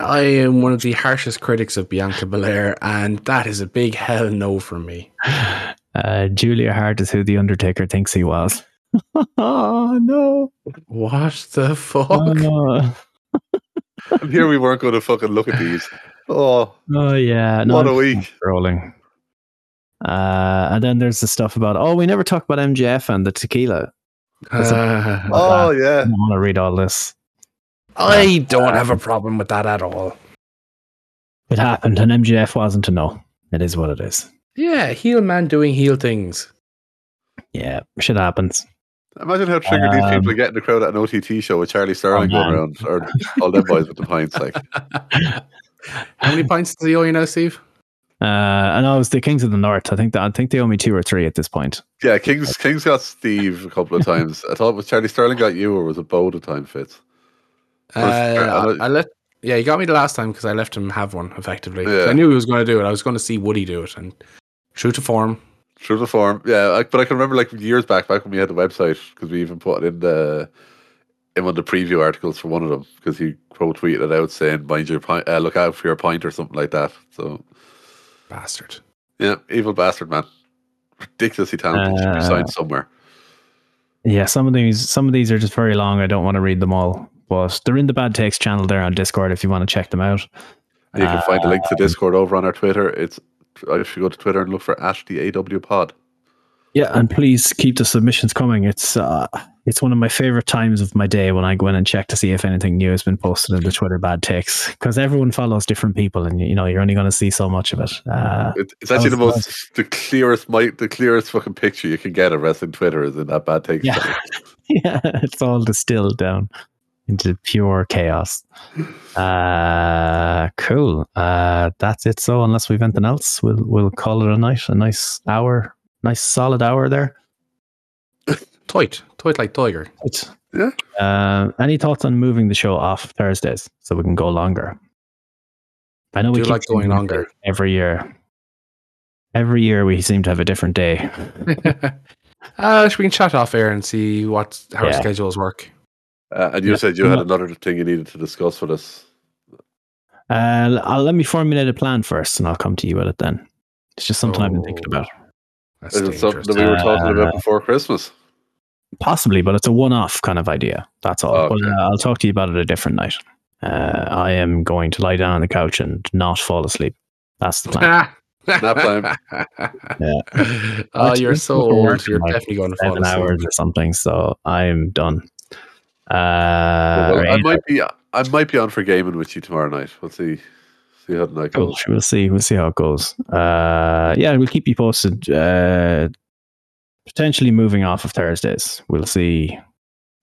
S7: I am one of the harshest critics of Bianca Belair, and that is a big hell no for me.
S5: Uh, Julia Hart is who The Undertaker thinks he was. oh, no.
S7: What the fuck?
S5: Oh, no.
S6: And here we weren't going to fucking look at these. Oh,
S5: Oh yeah, no,
S6: what a
S5: I'm
S6: week!
S5: Rolling. Uh, and then there's the stuff about oh, we never talked about MJF and the tequila.
S7: Uh,
S6: Oh
S5: I
S6: yeah,
S5: don't want to read all this.
S7: I don't have a problem with that at all.
S5: It happened, and MJF wasn't to know. It is what it is.
S7: Yeah, heel man doing heel things.
S5: Yeah, shit happens.
S6: imagine how triggered these people
S5: Um,
S6: are getting the crowd at an OTT show with Charlie Sterling
S5: Oh,
S6: going around, or all them boys with the pints. Like,
S7: How many points does he owe you now, Steve?
S5: Uh, I know it's the Kings of the North. I think that I think they owe me two or three at this point.
S6: yeah, Kings Kings got Steve a couple of times. I thought it was Charlie Sterling got you, or was it both the time fits?
S7: Uh,
S6: First-
S7: I, I let. Yeah, he got me the last time because I left him have one effectively.
S6: Yeah.
S7: I knew he was going to do it. I was going to see Woody do it, and true to form,
S6: True to form, yeah. I, but I can remember like years back, back when we had the website, because we even put it in the in one of the preview articles for one of them, because he quote tweeted it out saying, "Mind your point, uh, look out for your point" or something like that. So
S7: bastard.
S6: yeah, evil bastard man, ridiculously talented. should be
S5: Uh,
S6: signed somewhere.
S5: Yeah, some of these some of these are just very long. I don't want to read them all, but they're in the Bad Takes channel there on Discord if you want to check them out.
S6: And you can find a link to
S5: um,
S6: Discord over on our Twitter. It's if you go to Twitter and look for Ash the AW Pod.
S5: Yeah, and please keep the submissions coming. It's uh, it's one of my favorite times of my day when I go in and check to see if anything new has been posted in the Twitter bad takes because everyone follows different people, and you know you're only going to see so much of it. Uh,
S6: It, it's actually the most the clearest mic, the clearest fucking picture you can get of wrestling Twitter is in that bad take.
S5: Yeah. yeah, it's all distilled down into pure chaos. Uh, cool. Uh, that's it. So unless we've anything else, we'll we'll call it a night. A nice hour, nice solid hour there.
S7: Toit, toit like tiger.
S5: It's,
S6: Yeah.
S5: Uh, any thoughts on moving the show off Thursdays so we can go longer? I know we
S7: Do
S5: keep
S7: like going longer.
S5: every year. Every year we seem to have a different day.
S7: uh, we can chat off air and see what how our schedules work.
S6: Uh, and you
S5: Yeah.
S6: said you had another thing you needed to discuss with us.
S5: Uh, I'll let me formulate a plan first, and I'll come to you with it then. It's just something I've been thinking
S7: Oh.
S5: about.
S7: That's
S6: Is it something that we were talking
S5: Uh,
S6: about before Christmas?
S5: Possibly, but it's a one-off kind of idea. That's all.
S6: Okay.
S5: But uh, I'll talk to you about it a different night. Uh, I am going to lie down on the couch and not fall asleep. That's the plan.
S6: Nap time.
S7: Oh,
S5: Actually,
S7: you're so old. You're
S5: like
S7: definitely going to fall
S5: Seven
S7: asleep.
S5: hours or something. So I'm done. Uh,
S6: Well, I might be I might be on for gaming with you tomorrow night. We'll see see how the night
S5: Cool.
S6: goes.
S5: We'll see. We'll see how it goes. Uh, yeah, we'll keep you posted. Uh, potentially moving off of Thursdays. We'll see.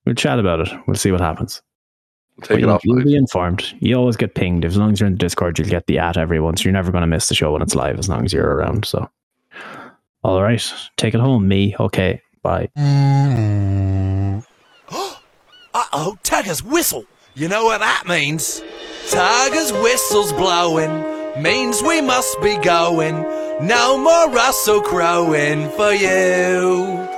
S5: We'll chat about it. We'll see what happens.
S6: We'll take
S5: But
S6: it
S5: you'll,
S6: off.
S5: you'll be informed. You always get pinged. As long as you're in the Discord, you'll get the at everyone. So you're never going to miss the show when it's live as long as you're around. So, all right. Take it home, me. Okay. Bye.
S8: Uh-oh, Tugger's whistle. You know what that means? Tugger's whistle's blowing, means we must be going. No more Russell crowing for you.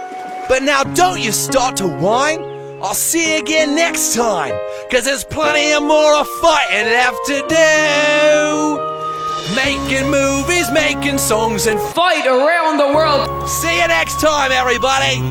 S8: But now don't you start to whine. I'll see you again next time, cause there's plenty of more of fighting left to do. Making movies, making songs, and
S9: Fight around the world.
S8: see you next time, everybody.